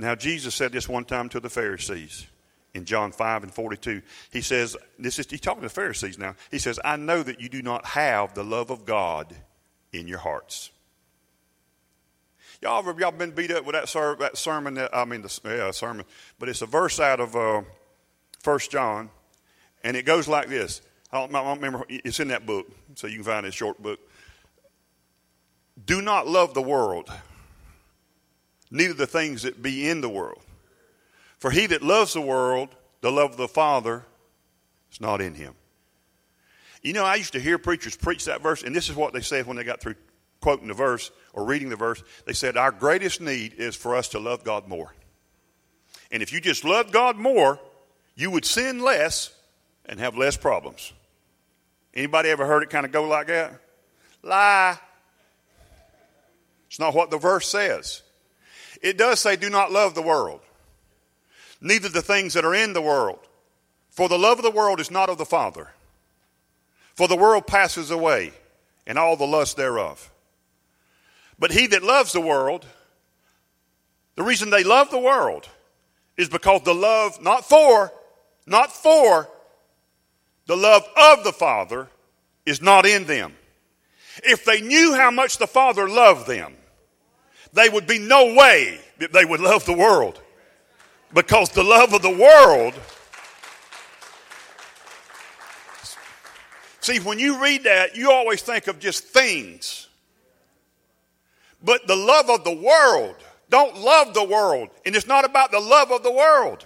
Speaker 1: Now, Jesus said this one time to the Pharisees in John 5 and 42. He says, this is, he's talking to the Pharisees now. He says, I know that you do not have the love of God in your hearts. Y'all, y'all been beat up with that, ser- that sermon? That, I mean, the yeah, sermon, but it's a verse out of uh, 1 John, and it goes like this. I don't, I don't remember, it's in that book, so you can find it, short book. Do not love the world neither the things that be in the world. For he that loves the world, the love of the Father, is not in him. You know, I used to hear preachers preach that verse, and this is what they said when they got through quoting the verse or reading the verse. They said, Our greatest need is for us to love God more. And if you just loved God more, you would sin less and have less problems. Anybody ever heard it kind of go like that? Lie. It's not what the verse says. It does say, Do not love the world, neither the things that are in the world. For the love of the world is not of the Father. For the world passes away, and all the lust thereof. But he that loves the world, the reason they love the world is because the love, not for, not for, the love of the Father is not in them. If they knew how much the Father loved them, they would be no way that they would love the world. Because the love of the world. See, when you read that, you always think of just things. But the love of the world, don't love the world. And it's not about the love of the world.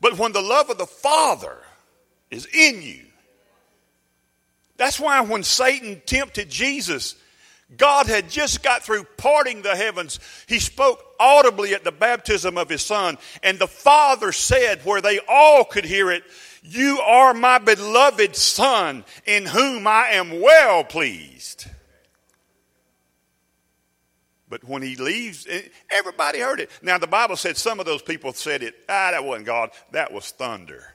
Speaker 1: But when the love of the Father is in you, that's why when Satan tempted Jesus, God had just got through parting the heavens. He spoke audibly at the baptism of his son, and the Father said, where they all could hear it, You are my beloved Son, in whom I am well pleased. But when he leaves, eh, everybody heard it. Now, the Bible said some of those people said it, ah, that wasn't God, that was thunder.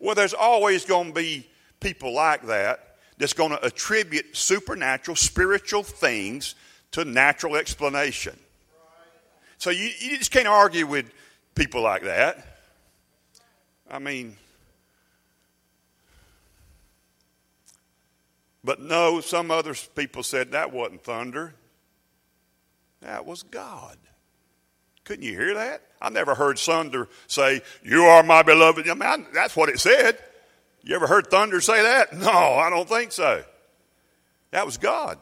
Speaker 1: Well, there's always going to be people like that that's going to attribute supernatural, spiritual things to natural explanation. So you, you just can't argue with people like that. I mean, but no, some other people said that wasn't thunder. That was God. Couldn't you hear that? I never heard thunder say, You are my beloved. I mean, I, that's what it said. You ever heard thunder say that? No, I don't think so. That was God.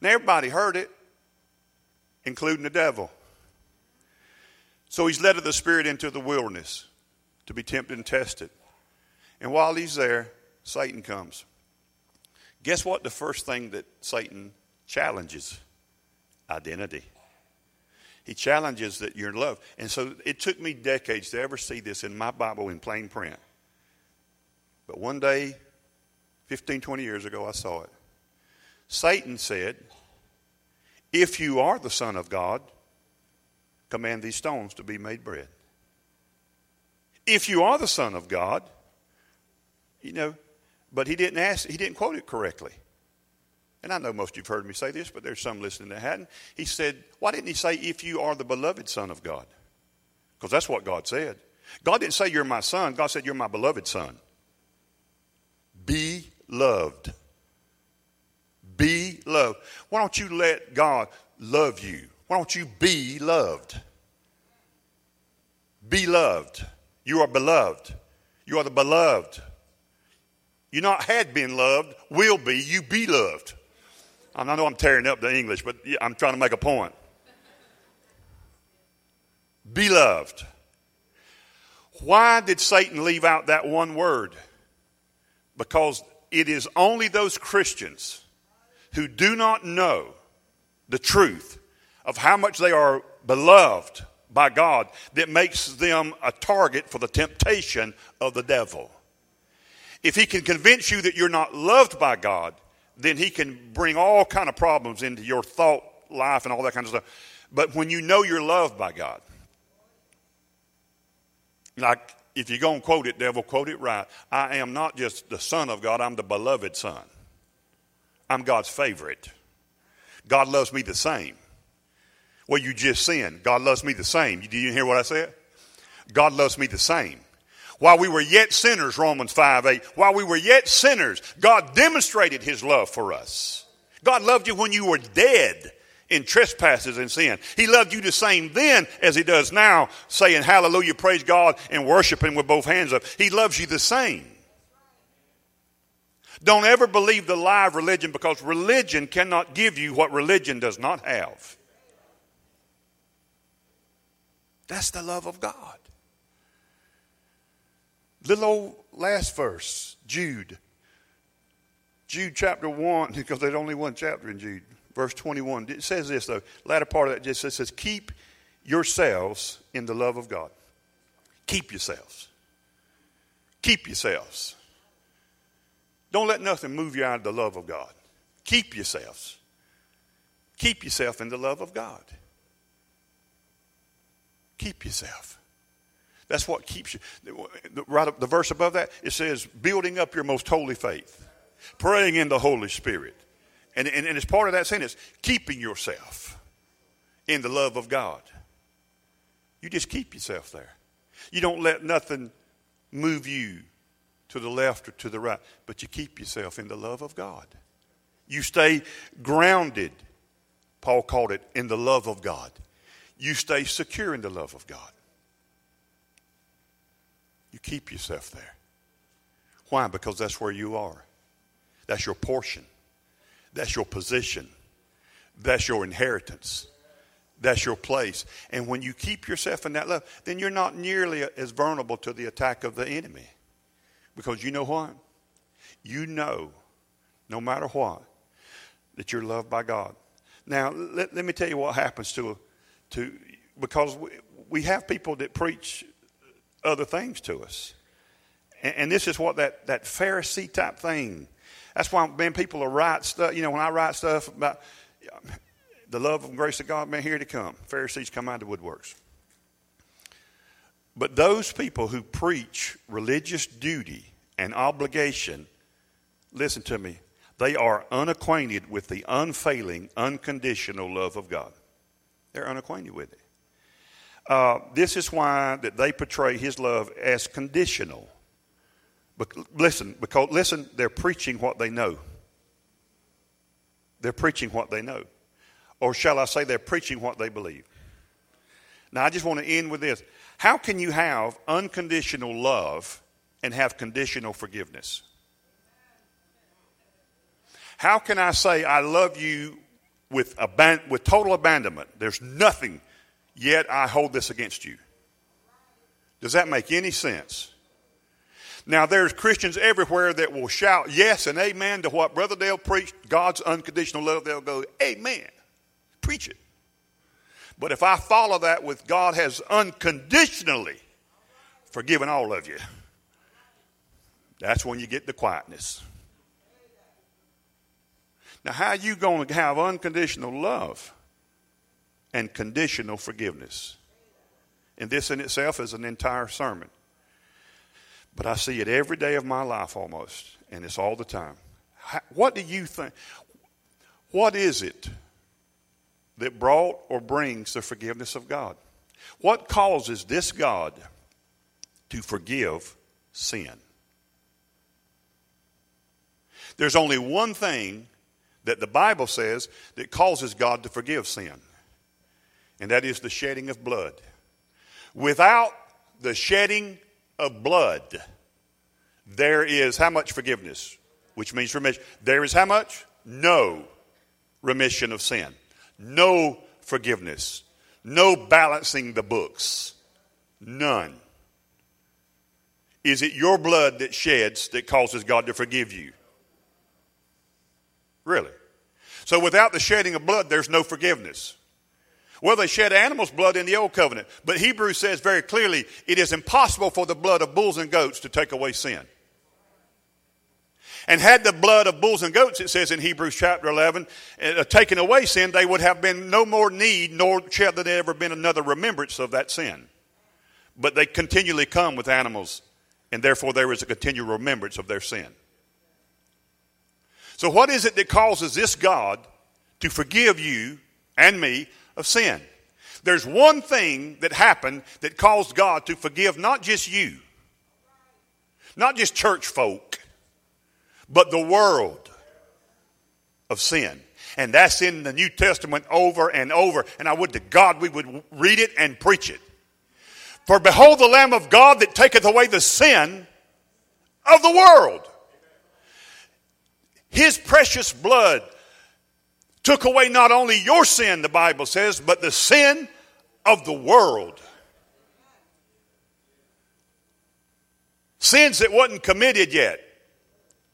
Speaker 1: Now, everybody heard it, including the devil. So he's led of the Spirit into the wilderness to be tempted and tested. And while he's there, Satan comes. Guess what? The first thing that Satan challenges identity. He challenges that you're in love. And so it took me decades to ever see this in my Bible in plain print. But one day, 15, 20 years ago, I saw it. Satan said, If you are the Son of God, command these stones to be made bread. If you are the Son of God, you know, but he didn't ask, he didn't quote it correctly. And I know most of you have heard me say this, but there's some listening that hadn't. He said, Why didn't he say, If you are the beloved Son of God? Because that's what God said. God didn't say, You're my son. God said, You're my beloved son. Be loved. Be loved. Why don't you let God love you? Why don't you be loved? Be loved. You are beloved. You are the beloved. You not had been loved, will be, you be loved. I know I'm tearing up the English, but I'm trying to make a point. Be loved. Why did Satan leave out that one word? Because it is only those Christians who do not know the truth of how much they are beloved by God that makes them a target for the temptation of the devil. If he can convince you that you're not loved by God, then he can bring all kind of problems into your thought life and all that kind of stuff. But when you know you're loved by God, like if you're going to quote it, devil, quote it right. I am not just the son of God, I'm the beloved son. I'm God's favorite. God loves me the same. Well, you just sinned. God loves me the same. Did you hear what I said? God loves me the same. While we were yet sinners, Romans 5 8, while we were yet sinners, God demonstrated his love for us. God loved you when you were dead in trespasses and sin. He loved you the same then as he does now, saying hallelujah, praise God, and worshiping with both hands up. He loves you the same. Don't ever believe the lie of religion because religion cannot give you what religion does not have. That's the love of God. Little old last verse, Jude. Jude chapter 1, because there's only one chapter in Jude, verse 21. It says this, though. Latter part of that just says, Keep yourselves in the love of God. Keep yourselves. Keep yourselves. Don't let nothing move you out of the love of God. Keep yourselves. Keep yourself in the love of God. Keep yourself. That's what keeps you. Right up the verse above that, it says, building up your most holy faith, praying in the Holy Spirit. And, and, and as part of that sentence, keeping yourself in the love of God. You just keep yourself there. You don't let nothing move you to the left or to the right, but you keep yourself in the love of God. You stay grounded, Paul called it, in the love of God. You stay secure in the love of God. You keep yourself there. Why? Because that's where you are. That's your portion. That's your position. That's your inheritance. That's your place. And when you keep yourself in that love, then you're not nearly as vulnerable to the attack of the enemy. Because you know what? You know, no matter what, that you're loved by God. Now, let, let me tell you what happens to, to because we, we have people that preach other things to us. And, and this is what that, that Pharisee type thing. That's why, man, people will write stuff. You know, when I write stuff about the love and grace of God, man, here to come. Pharisees come out of woodworks. But those people who preach religious duty and obligation, listen to me, they are unacquainted with the unfailing, unconditional love of God. They're unacquainted with it. Uh, this is why that they portray His love as conditional. Listen, because listen, they're preaching what they know. They're preaching what they know, or shall I say, they're preaching what they believe. Now, I just want to end with this: How can you have unconditional love and have conditional forgiveness? How can I say I love you with, aban- with total abandonment? There's nothing, yet I hold this against you. Does that make any sense? Now, there's Christians everywhere that will shout yes and amen to what Brother Dale preached, God's unconditional love. They'll go, Amen. Preach it. But if I follow that with God has unconditionally forgiven all of you, that's when you get the quietness. Now, how are you going to have unconditional love and conditional forgiveness? And this in itself is an entire sermon. But I see it every day of my life almost, and it's all the time. what do you think? What is it that brought or brings the forgiveness of God? What causes this God to forgive sin? There's only one thing that the Bible says that causes God to forgive sin, and that is the shedding of blood. Without the shedding of blood, there is how much forgiveness? Which means remission. There is how much? No remission of sin, no forgiveness, no balancing the books, none. Is it your blood that sheds that causes God to forgive you? Really? So without the shedding of blood, there's no forgiveness. Well, they shed animals' blood in the old covenant, but Hebrews says very clearly it is impossible for the blood of bulls and goats to take away sin. And had the blood of bulls and goats, it says in Hebrews chapter 11, uh, taken away sin, they would have been no more need, nor shall there ever been another remembrance of that sin. But they continually come with animals, and therefore there is a continual remembrance of their sin. So, what is it that causes this God to forgive you and me of sin? There's one thing that happened that caused God to forgive not just you, not just church folk, but the world of sin. And that's in the New Testament over and over. And I would to God we would read it and preach it. For behold the Lamb of God that taketh away the sin of the world. His precious blood took away not only your sin, the Bible says, but the sin of the world. Sins that wasn't committed yet,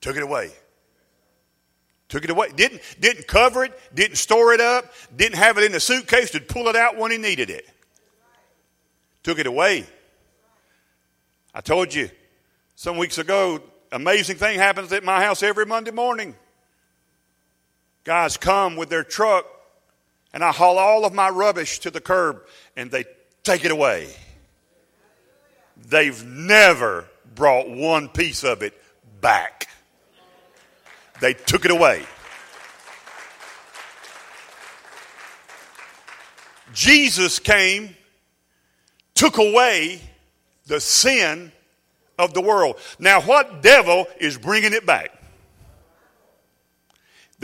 Speaker 1: took it away. Took it away. Didn't, didn't cover it, didn't store it up, didn't have it in a suitcase to pull it out when he needed it. Took it away. I told you some weeks ago, amazing thing happens at my house every Monday morning. Guys come with their truck, and I haul all of my rubbish to the curb, and they take it away. They've never brought one piece of it back. They took it away. Jesus came, took away the sin of the world. Now, what devil is bringing it back?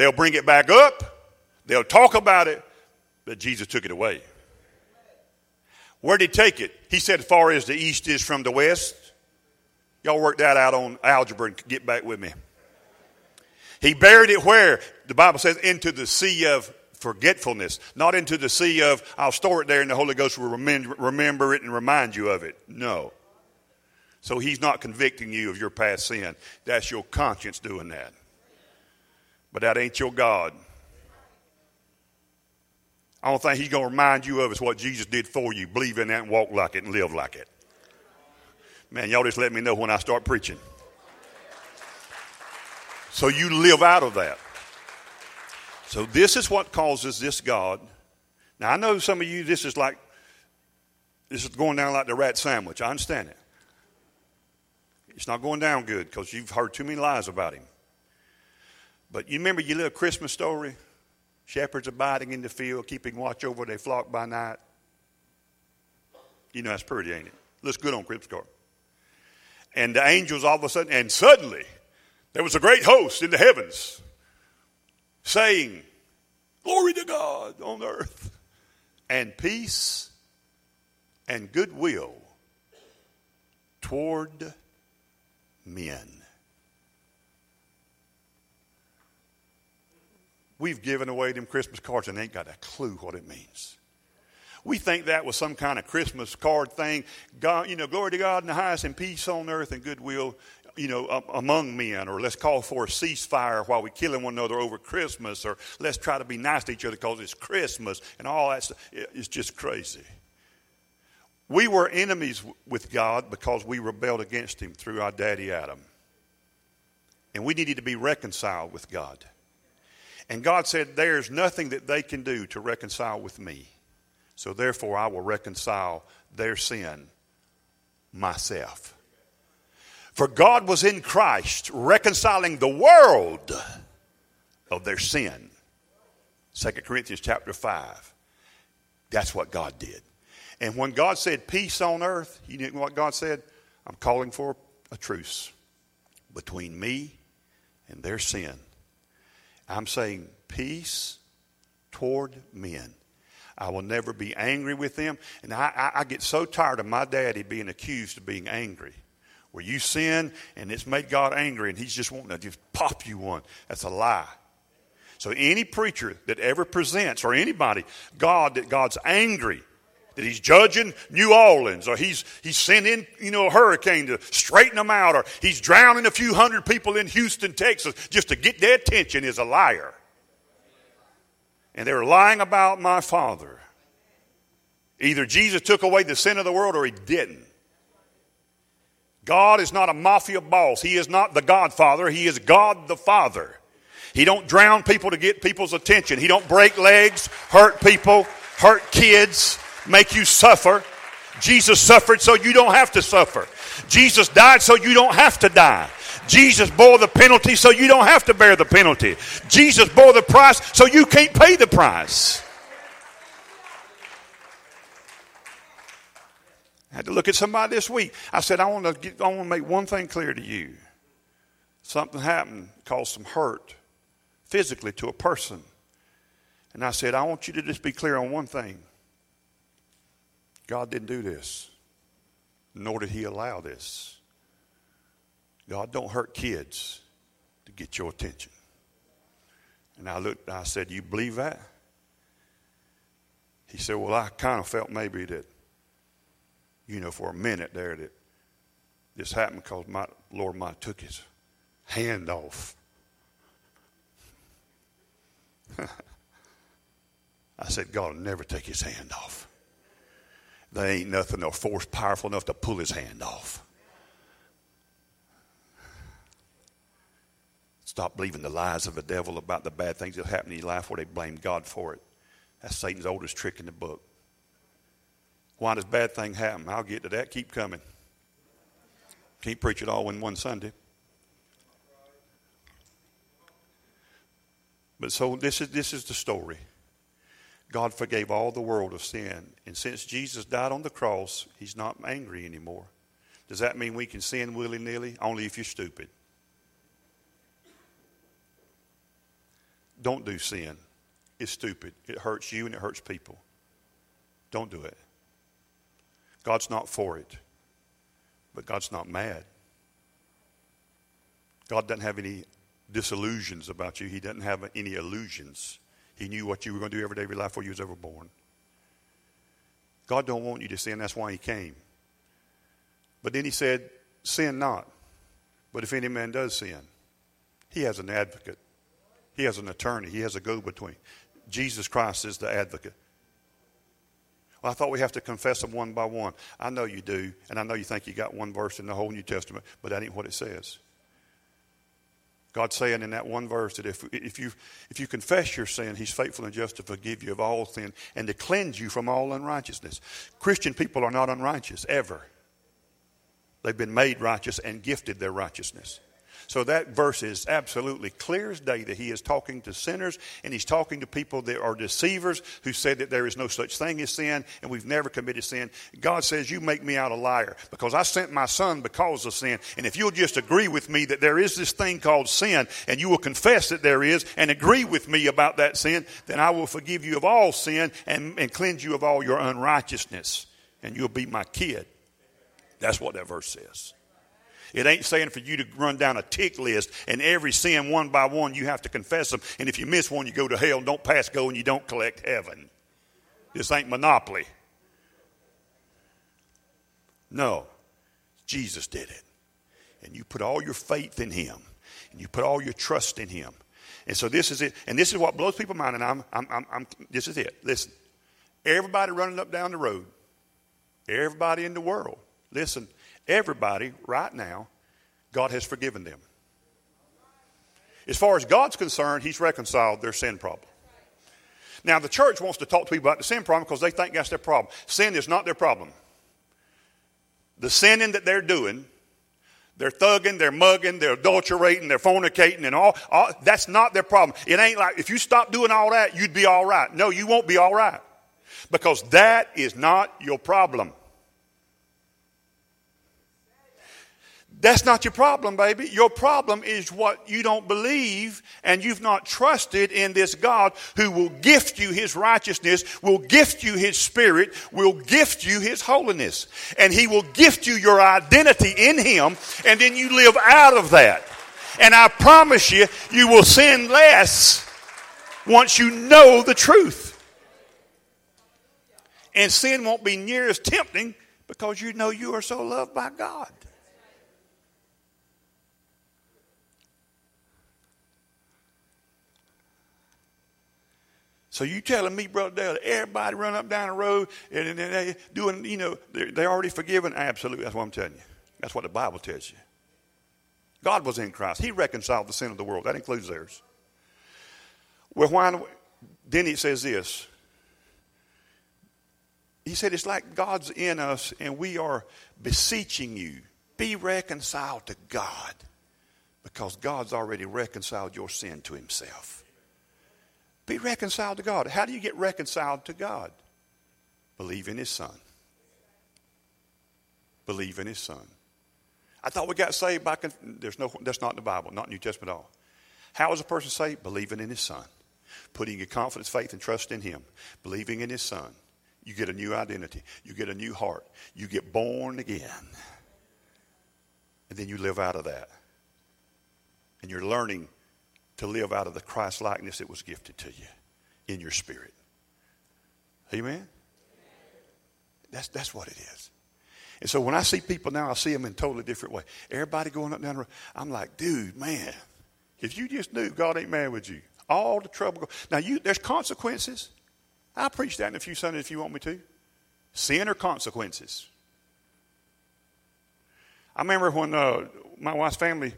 Speaker 1: They'll bring it back up, they'll talk about it, but Jesus took it away. Where did he take it? He said, as far as the east is from the west. Y'all work that out on algebra and get back with me. He buried it where? The Bible says, into the sea of forgetfulness, not into the sea of, I'll store it there and the Holy Ghost will remember, remember it and remind you of it. No. So he's not convicting you of your past sin. That's your conscience doing that. But that ain't your God. I don't think he's going to remind you of is what Jesus did for you. Believe in that and walk like it and live like it. Man, y'all just let me know when I start preaching. So you live out of that. So this is what causes this God. Now I know some of you, this is like, this is going down like the rat sandwich. I understand it. It's not going down good because you've heard too many lies about him. But you remember your little Christmas story? Shepherds abiding in the field, keeping watch over their flock by night. You know that's pretty, ain't it? Looks good on Christmas card. And the angels all of a sudden, and suddenly, there was a great host in the heavens saying, Glory to God on earth, and peace and goodwill toward men. We've given away them Christmas cards and ain't got a clue what it means. We think that was some kind of Christmas card thing. God, you know, glory to God in the highest and peace on earth and goodwill, you know, among men. Or let's call for a ceasefire while we're killing one another over Christmas. Or let's try to be nice to each other because it's Christmas and all that stuff. It's just crazy. We were enemies with God because we rebelled against Him through our daddy Adam. And we needed to be reconciled with God. And God said, There's nothing that they can do to reconcile with me. So therefore, I will reconcile their sin myself. For God was in Christ reconciling the world of their sin. 2 Corinthians chapter 5. That's what God did. And when God said peace on earth, you know what God said? I'm calling for a truce between me and their sin I'm saying peace toward men. I will never be angry with them. And I, I, I, get so tired of my daddy being accused of being angry. Where you sin and it's made God angry and he's just wanting to just pop you one. That's a lie. So any preacher that ever presents, or anybody, God, that God's angry that he's judging New Orleans or he's, he's sending, you know, a hurricane to straighten them out or he's drowning a few hundred people in Houston, Texas just to get their attention is a liar. And they're lying about my father. Either Jesus took away the sin of the world or he didn't. God is not a mafia boss. He is not the godfather. He is God the Father. He don't drown people to get people's attention. He don't break legs, hurt people, hurt kids make you suffer. Jesus suffered so you don't have to suffer. Jesus died so you don't have to die. Jesus bore the penalty so you don't have to bear the penalty. Jesus bore the price so you can't pay the price. I had to look at somebody this week. I said, I want to get, I want to make one thing clear to you. Something happened, caused some hurt physically to a person. And I said, I want you to just be clear on one thing. God didn't do this, nor did He allow this. God don't hurt kids to get your attention. And I looked, I said, You believe that? He said, Well, I kind of felt maybe that, you know, for a minute there that This happened because my Lord my took his hand off. I said, God will never take his hand off. There ain't nothing or force powerful enough to pull his hand off. Stop believing the lies of the devil about the bad things that happen in your life where they blame God for it. That's Satan's oldest trick in the book. Why does bad thing happen? I'll get to that. Keep coming. Can't preach it all in one Sunday. But so this is this is the story. God forgave all the world of sin. And since Jesus died on the cross, he's not angry anymore. Does that mean we can sin willy nilly? Only if you're stupid. Don't do sin. It's stupid. It hurts you and it hurts people. Don't do it. God's not for it, but God's not mad. God doesn't have any disillusions about you, He doesn't have any illusions. He knew what you were going to do every day of your life before you was ever born. God don't want you to sin. That's why He came. But then He said, "Sin not." But if any man does sin, He has an advocate. He has an attorney. He has a go-between. Jesus Christ is the advocate. Well, I thought we have to confess them one by one. I know you do, and I know you think you got one verse in the whole New Testament, but that ain't what it says. God's saying in that one verse that if, if, you, if you confess your sin, He's faithful and just to forgive you of all sin and to cleanse you from all unrighteousness. Christian people are not unrighteous, ever. They've been made righteous and gifted their righteousness. So that verse is absolutely clear as day that he is talking to sinners and he's talking to people that are deceivers who said that there is no such thing as sin and we've never committed sin. God says, You make me out a liar because I sent my son because of sin. And if you'll just agree with me that there is this thing called sin and you will confess that there is and agree with me about that sin, then I will forgive you of all sin and, and cleanse you of all your unrighteousness. And you'll be my kid. That's what that verse says. It ain't saying for you to run down a tick list and every sin one by one you have to confess them. And if you miss one, you go to hell. Don't pass go and you don't collect heaven. This ain't monopoly. No, Jesus did it. And you put all your faith in Him and you put all your trust in Him. And so this is it. And this is what blows people's mind. And I'm, I'm, I'm, I'm this is it. Listen, everybody running up down the road, everybody in the world, listen, Everybody, right now, God has forgiven them. As far as God's concerned, He's reconciled their sin problem. Now, the church wants to talk to people about the sin problem because they think that's their problem. Sin is not their problem. The sinning that they're doing, they're thugging, they're mugging, they're adulterating, they're fornicating, and all, all, that's not their problem. It ain't like if you stop doing all that, you'd be all right. No, you won't be all right because that is not your problem. That's not your problem, baby. Your problem is what you don't believe and you've not trusted in this God who will gift you his righteousness, will gift you his spirit, will gift you his holiness. And he will gift you your identity in him and then you live out of that. And I promise you, you will sin less once you know the truth. And sin won't be near as tempting because you know you are so loved by God. So you telling me, brother Dell, everybody run up down the road and, and they doing, you know, they're, they're already forgiven? Absolutely, that's what I'm telling you. That's what the Bible tells you. God was in Christ. He reconciled the sin of the world. That includes theirs. Well, why? Then he says this. He said, It's like God's in us and we are beseeching you, be reconciled to God because God's already reconciled your sin to himself. Be reconciled to God. How do you get reconciled to God? Believe in His Son. Believe in His Son. I thought we got saved by. There's no. That's not in the Bible. Not New Testament at all. How is a person saved? Believing in His Son, putting your confidence, faith, and trust in Him. Believing in His Son. You get a new identity. You get a new heart. You get born again. And then you live out of that. And you're learning to live out of the Christ likeness that was gifted to you in your spirit. Amen? That's, that's what it is. And so when I see people now, I see them in a totally different way. Everybody going up down the road. I'm like, dude, man, if you just knew God ain't mad with you, all the trouble. Now, you, there's consequences. I'll preach that in a few Sundays if you want me to. Sin or consequences. I remember when uh, my wife's family,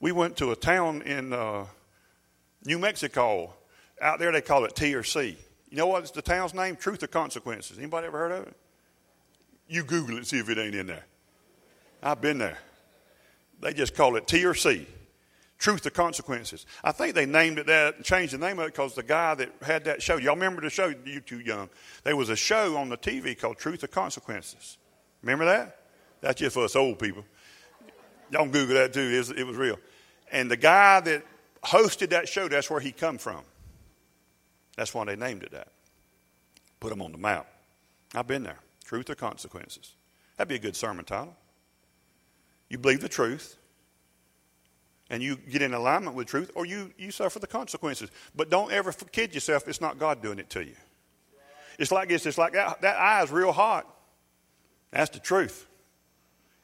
Speaker 1: we went to a town in uh, New Mexico. Out there, they call it T or C. You know what's the town's name? Truth or Consequences. Anybody ever heard of it? You Google it see if it ain't in there. I've been there. They just call it T or C. Truth or Consequences. I think they named it that changed the name of it because the guy that had that show, y'all remember the show? You too young. There was a show on the TV called Truth or Consequences. Remember that? That's just for us old people. Y'all Google that too. It was real. And the guy that hosted that show, that's where he come from. That's why they named it that. Put him on the map. I've been there. Truth or consequences. That'd be a good sermon title. You believe the truth, and you get in alignment with truth, or you, you suffer the consequences. But don't ever kid yourself, it's not God doing it to you. It's like this, it's like that, that eye is real hot. That's the truth.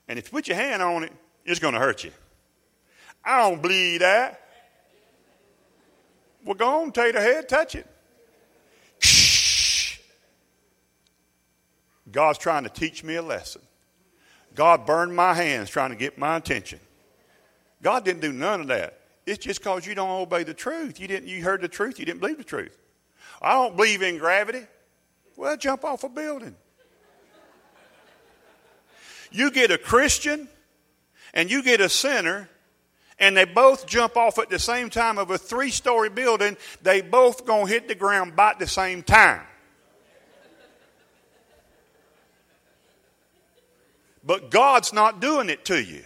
Speaker 1: And if you put your hand on it, it's going to hurt you. I don't believe that. Well, go on, the head, touch it. Shh. God's trying to teach me a lesson. God burned my hands trying to get my attention. God didn't do none of that. It's just because you don't obey the truth. You didn't. You heard the truth. You didn't believe the truth. I don't believe in gravity. Well, jump off a building. You get a Christian and you get a sinner and they both jump off at the same time of a three story building, they both gonna hit the ground by the same time. But God's not doing it to you.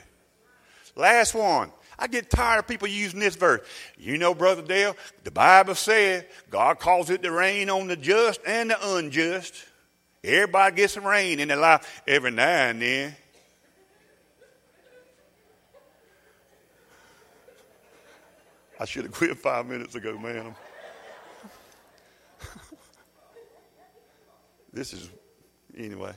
Speaker 1: Last one. I get tired of people using this verse. You know, Brother Dell, the Bible said God calls it to rain on the just and the unjust. Everybody gets some rain in their life every now and then. I should have quit five minutes ago, man. this is, anyway.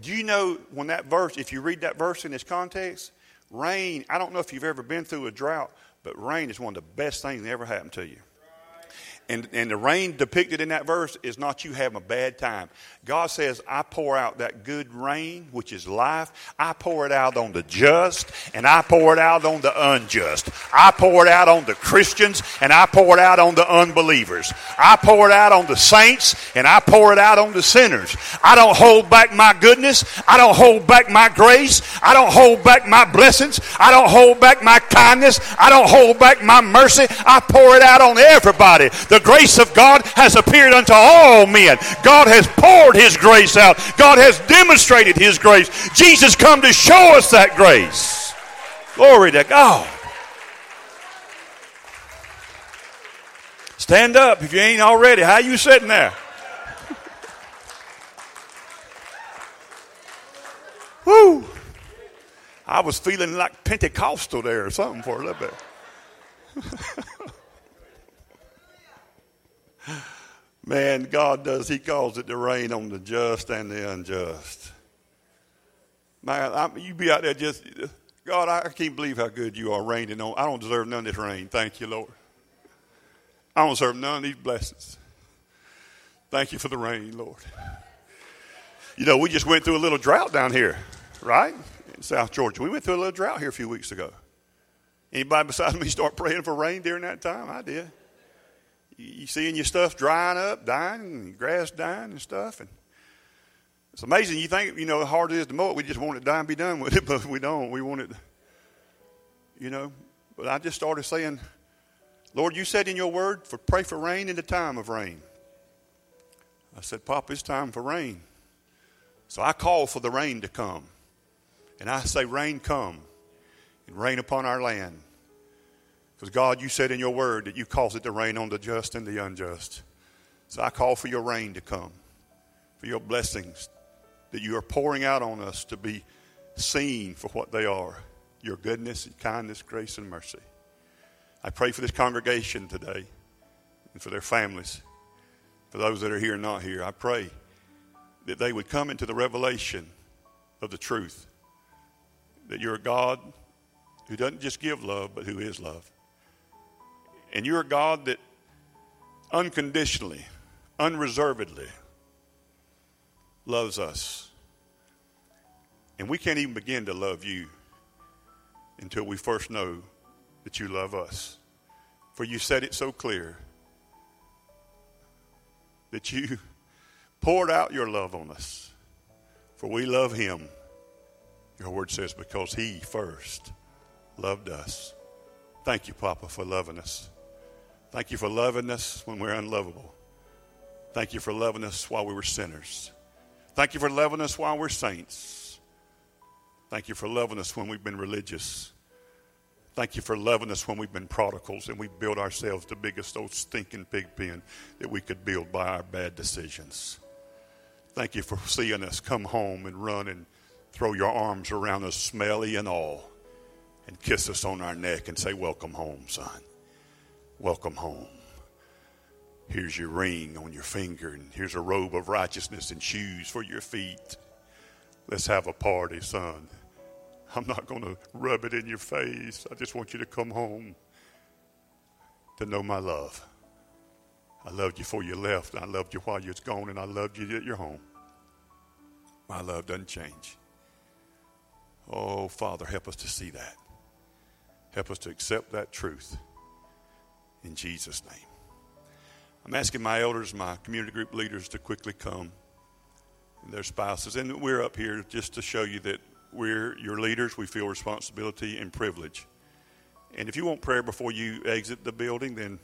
Speaker 1: Do you know when that verse, if you read that verse in its context, rain, I don't know if you've ever been through a drought, but rain is one of the best things that ever happened to you. And, and the rain depicted in that verse is not you having a bad time. God says, I pour out that good rain, which is life. I pour it out on the just, and I pour it out on the unjust. I pour it out on the Christians, and I pour it out on the unbelievers. I pour it out on the saints, and I pour it out on the sinners. I don't hold back my goodness. I don't hold back my grace. I don't hold back my blessings. I don't hold back my kindness. I don't hold back my mercy. I pour it out on everybody. The the grace of God has appeared unto all men. God has poured his grace out. God has demonstrated his grace. Jesus come to show us that grace. Glory to God. Stand up if you ain't already. How you sitting there? Woo! I was feeling like Pentecostal there or something for a little bit. Man, God does, He calls it to rain on the just and the unjust. Man, I, you be out there just, God, I can't believe how good you are raining on. I don't deserve none of this rain. Thank you, Lord. I don't deserve none of these blessings. Thank you for the rain, Lord. You know, we just went through a little drought down here, right? In South Georgia. We went through a little drought here a few weeks ago. Anybody besides me start praying for rain during that time? I did you seeing your stuff drying up, dying, and grass dying and stuff. And it's amazing. You think, you know, how hard it is to mow it. We just want it to die and be done with it, but we don't. We want it, you know. But I just started saying, Lord, you said in your word, for pray for rain in the time of rain. I said, Papa, it's time for rain. So I call for the rain to come. And I say, Rain come and rain upon our land. Because God, you said in your word that you cause it to rain on the just and the unjust. So I call for your rain to come, for your blessings that you are pouring out on us to be seen for what they are your goodness kindness, grace and mercy. I pray for this congregation today and for their families, for those that are here and not here. I pray that they would come into the revelation of the truth that you're a God who doesn't just give love, but who is love. And you're a God that unconditionally, unreservedly loves us. And we can't even begin to love you until we first know that you love us. For you said it so clear that you poured out your love on us. For we love him. Your word says, because he first loved us. Thank you, Papa, for loving us. Thank you for loving us when we're unlovable. Thank you for loving us while we were sinners. Thank you for loving us while we're saints. Thank you for loving us when we've been religious. Thank you for loving us when we've been prodigals and we built ourselves the biggest old stinking pig pen that we could build by our bad decisions. Thank you for seeing us come home and run and throw your arms around us, smelly and all, and kiss us on our neck and say, Welcome home, son. Welcome home. Here's your ring on your finger, and here's a robe of righteousness and shoes for your feet. Let's have a party, son. I'm not going to rub it in your face. I just want you to come home to know my love. I loved you before you left, and I loved you while you was gone, and I loved you at your home. My love doesn't change. Oh, Father, help us to see that. Help us to accept that truth. In Jesus' name. I'm asking my elders, my community group leaders to quickly come and their spouses. And we're up here just to show you that we're your leaders. We feel responsibility and privilege. And if you want prayer before you exit the building, then,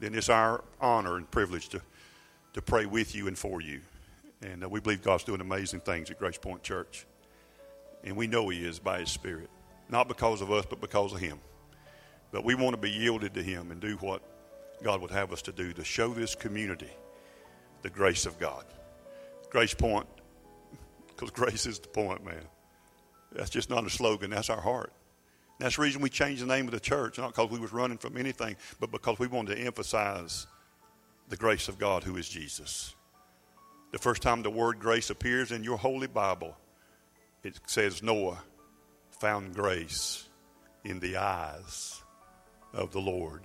Speaker 1: then it's our honor and privilege to, to pray with you and for you. And uh, we believe God's doing amazing things at Grace Point Church. And we know He is by His Spirit. Not because of us, but because of Him. But we want to be yielded to Him and do what God would have us to do to show this community the grace of God. Grace Point, because grace is the point, man. That's just not a slogan, that's our heart. That's the reason we changed the name of the church, not because we was running from anything, but because we wanted to emphasize the grace of God who is Jesus. The first time the word grace appears in your holy Bible, it says Noah found grace in the eyes of the Lord.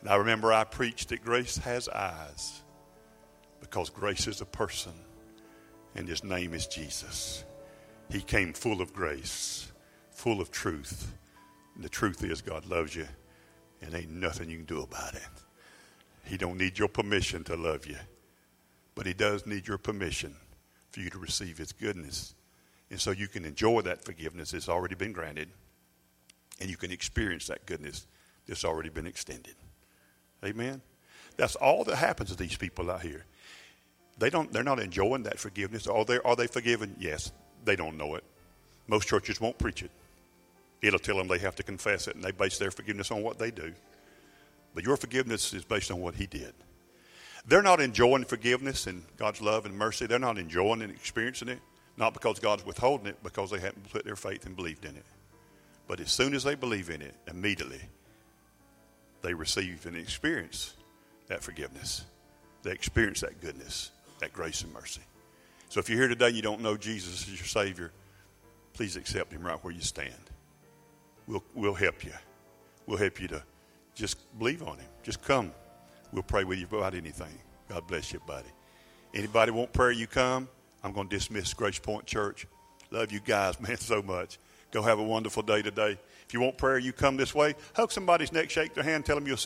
Speaker 1: And I remember I preached that grace has eyes because grace is a person and his name is Jesus. He came full of grace, full of truth. And the truth is God loves you and ain't nothing you can do about it. He don't need your permission to love you, but he does need your permission for you to receive his goodness. And so you can enjoy that forgiveness that's already been granted and you can experience that goodness that's already been extended. Amen. That's all that happens to these people out here. They don't they're not enjoying that forgiveness. Are they are they forgiven? Yes. They don't know it. Most churches won't preach it. It'll tell them they have to confess it, and they base their forgiveness on what they do. But your forgiveness is based on what He did. They're not enjoying forgiveness and God's love and mercy. They're not enjoying and experiencing it, not because God's withholding it, because they haven't put their faith and believed in it. But as soon as they believe in it, immediately they receive and experience that forgiveness. They experience that goodness, that grace and mercy. So if you're here today you don't know Jesus as your Savior, please accept Him right where you stand. We'll, we'll help you. We'll help you to just believe on Him. Just come. We'll pray with you about anything. God bless you, buddy. Anybody want prayer, you come. I'm going to dismiss Grace Point Church. Love you guys, man, so much. Go have a wonderful day today. If you want prayer, you come this way. Hug somebody's neck, shake their hand, tell them you'll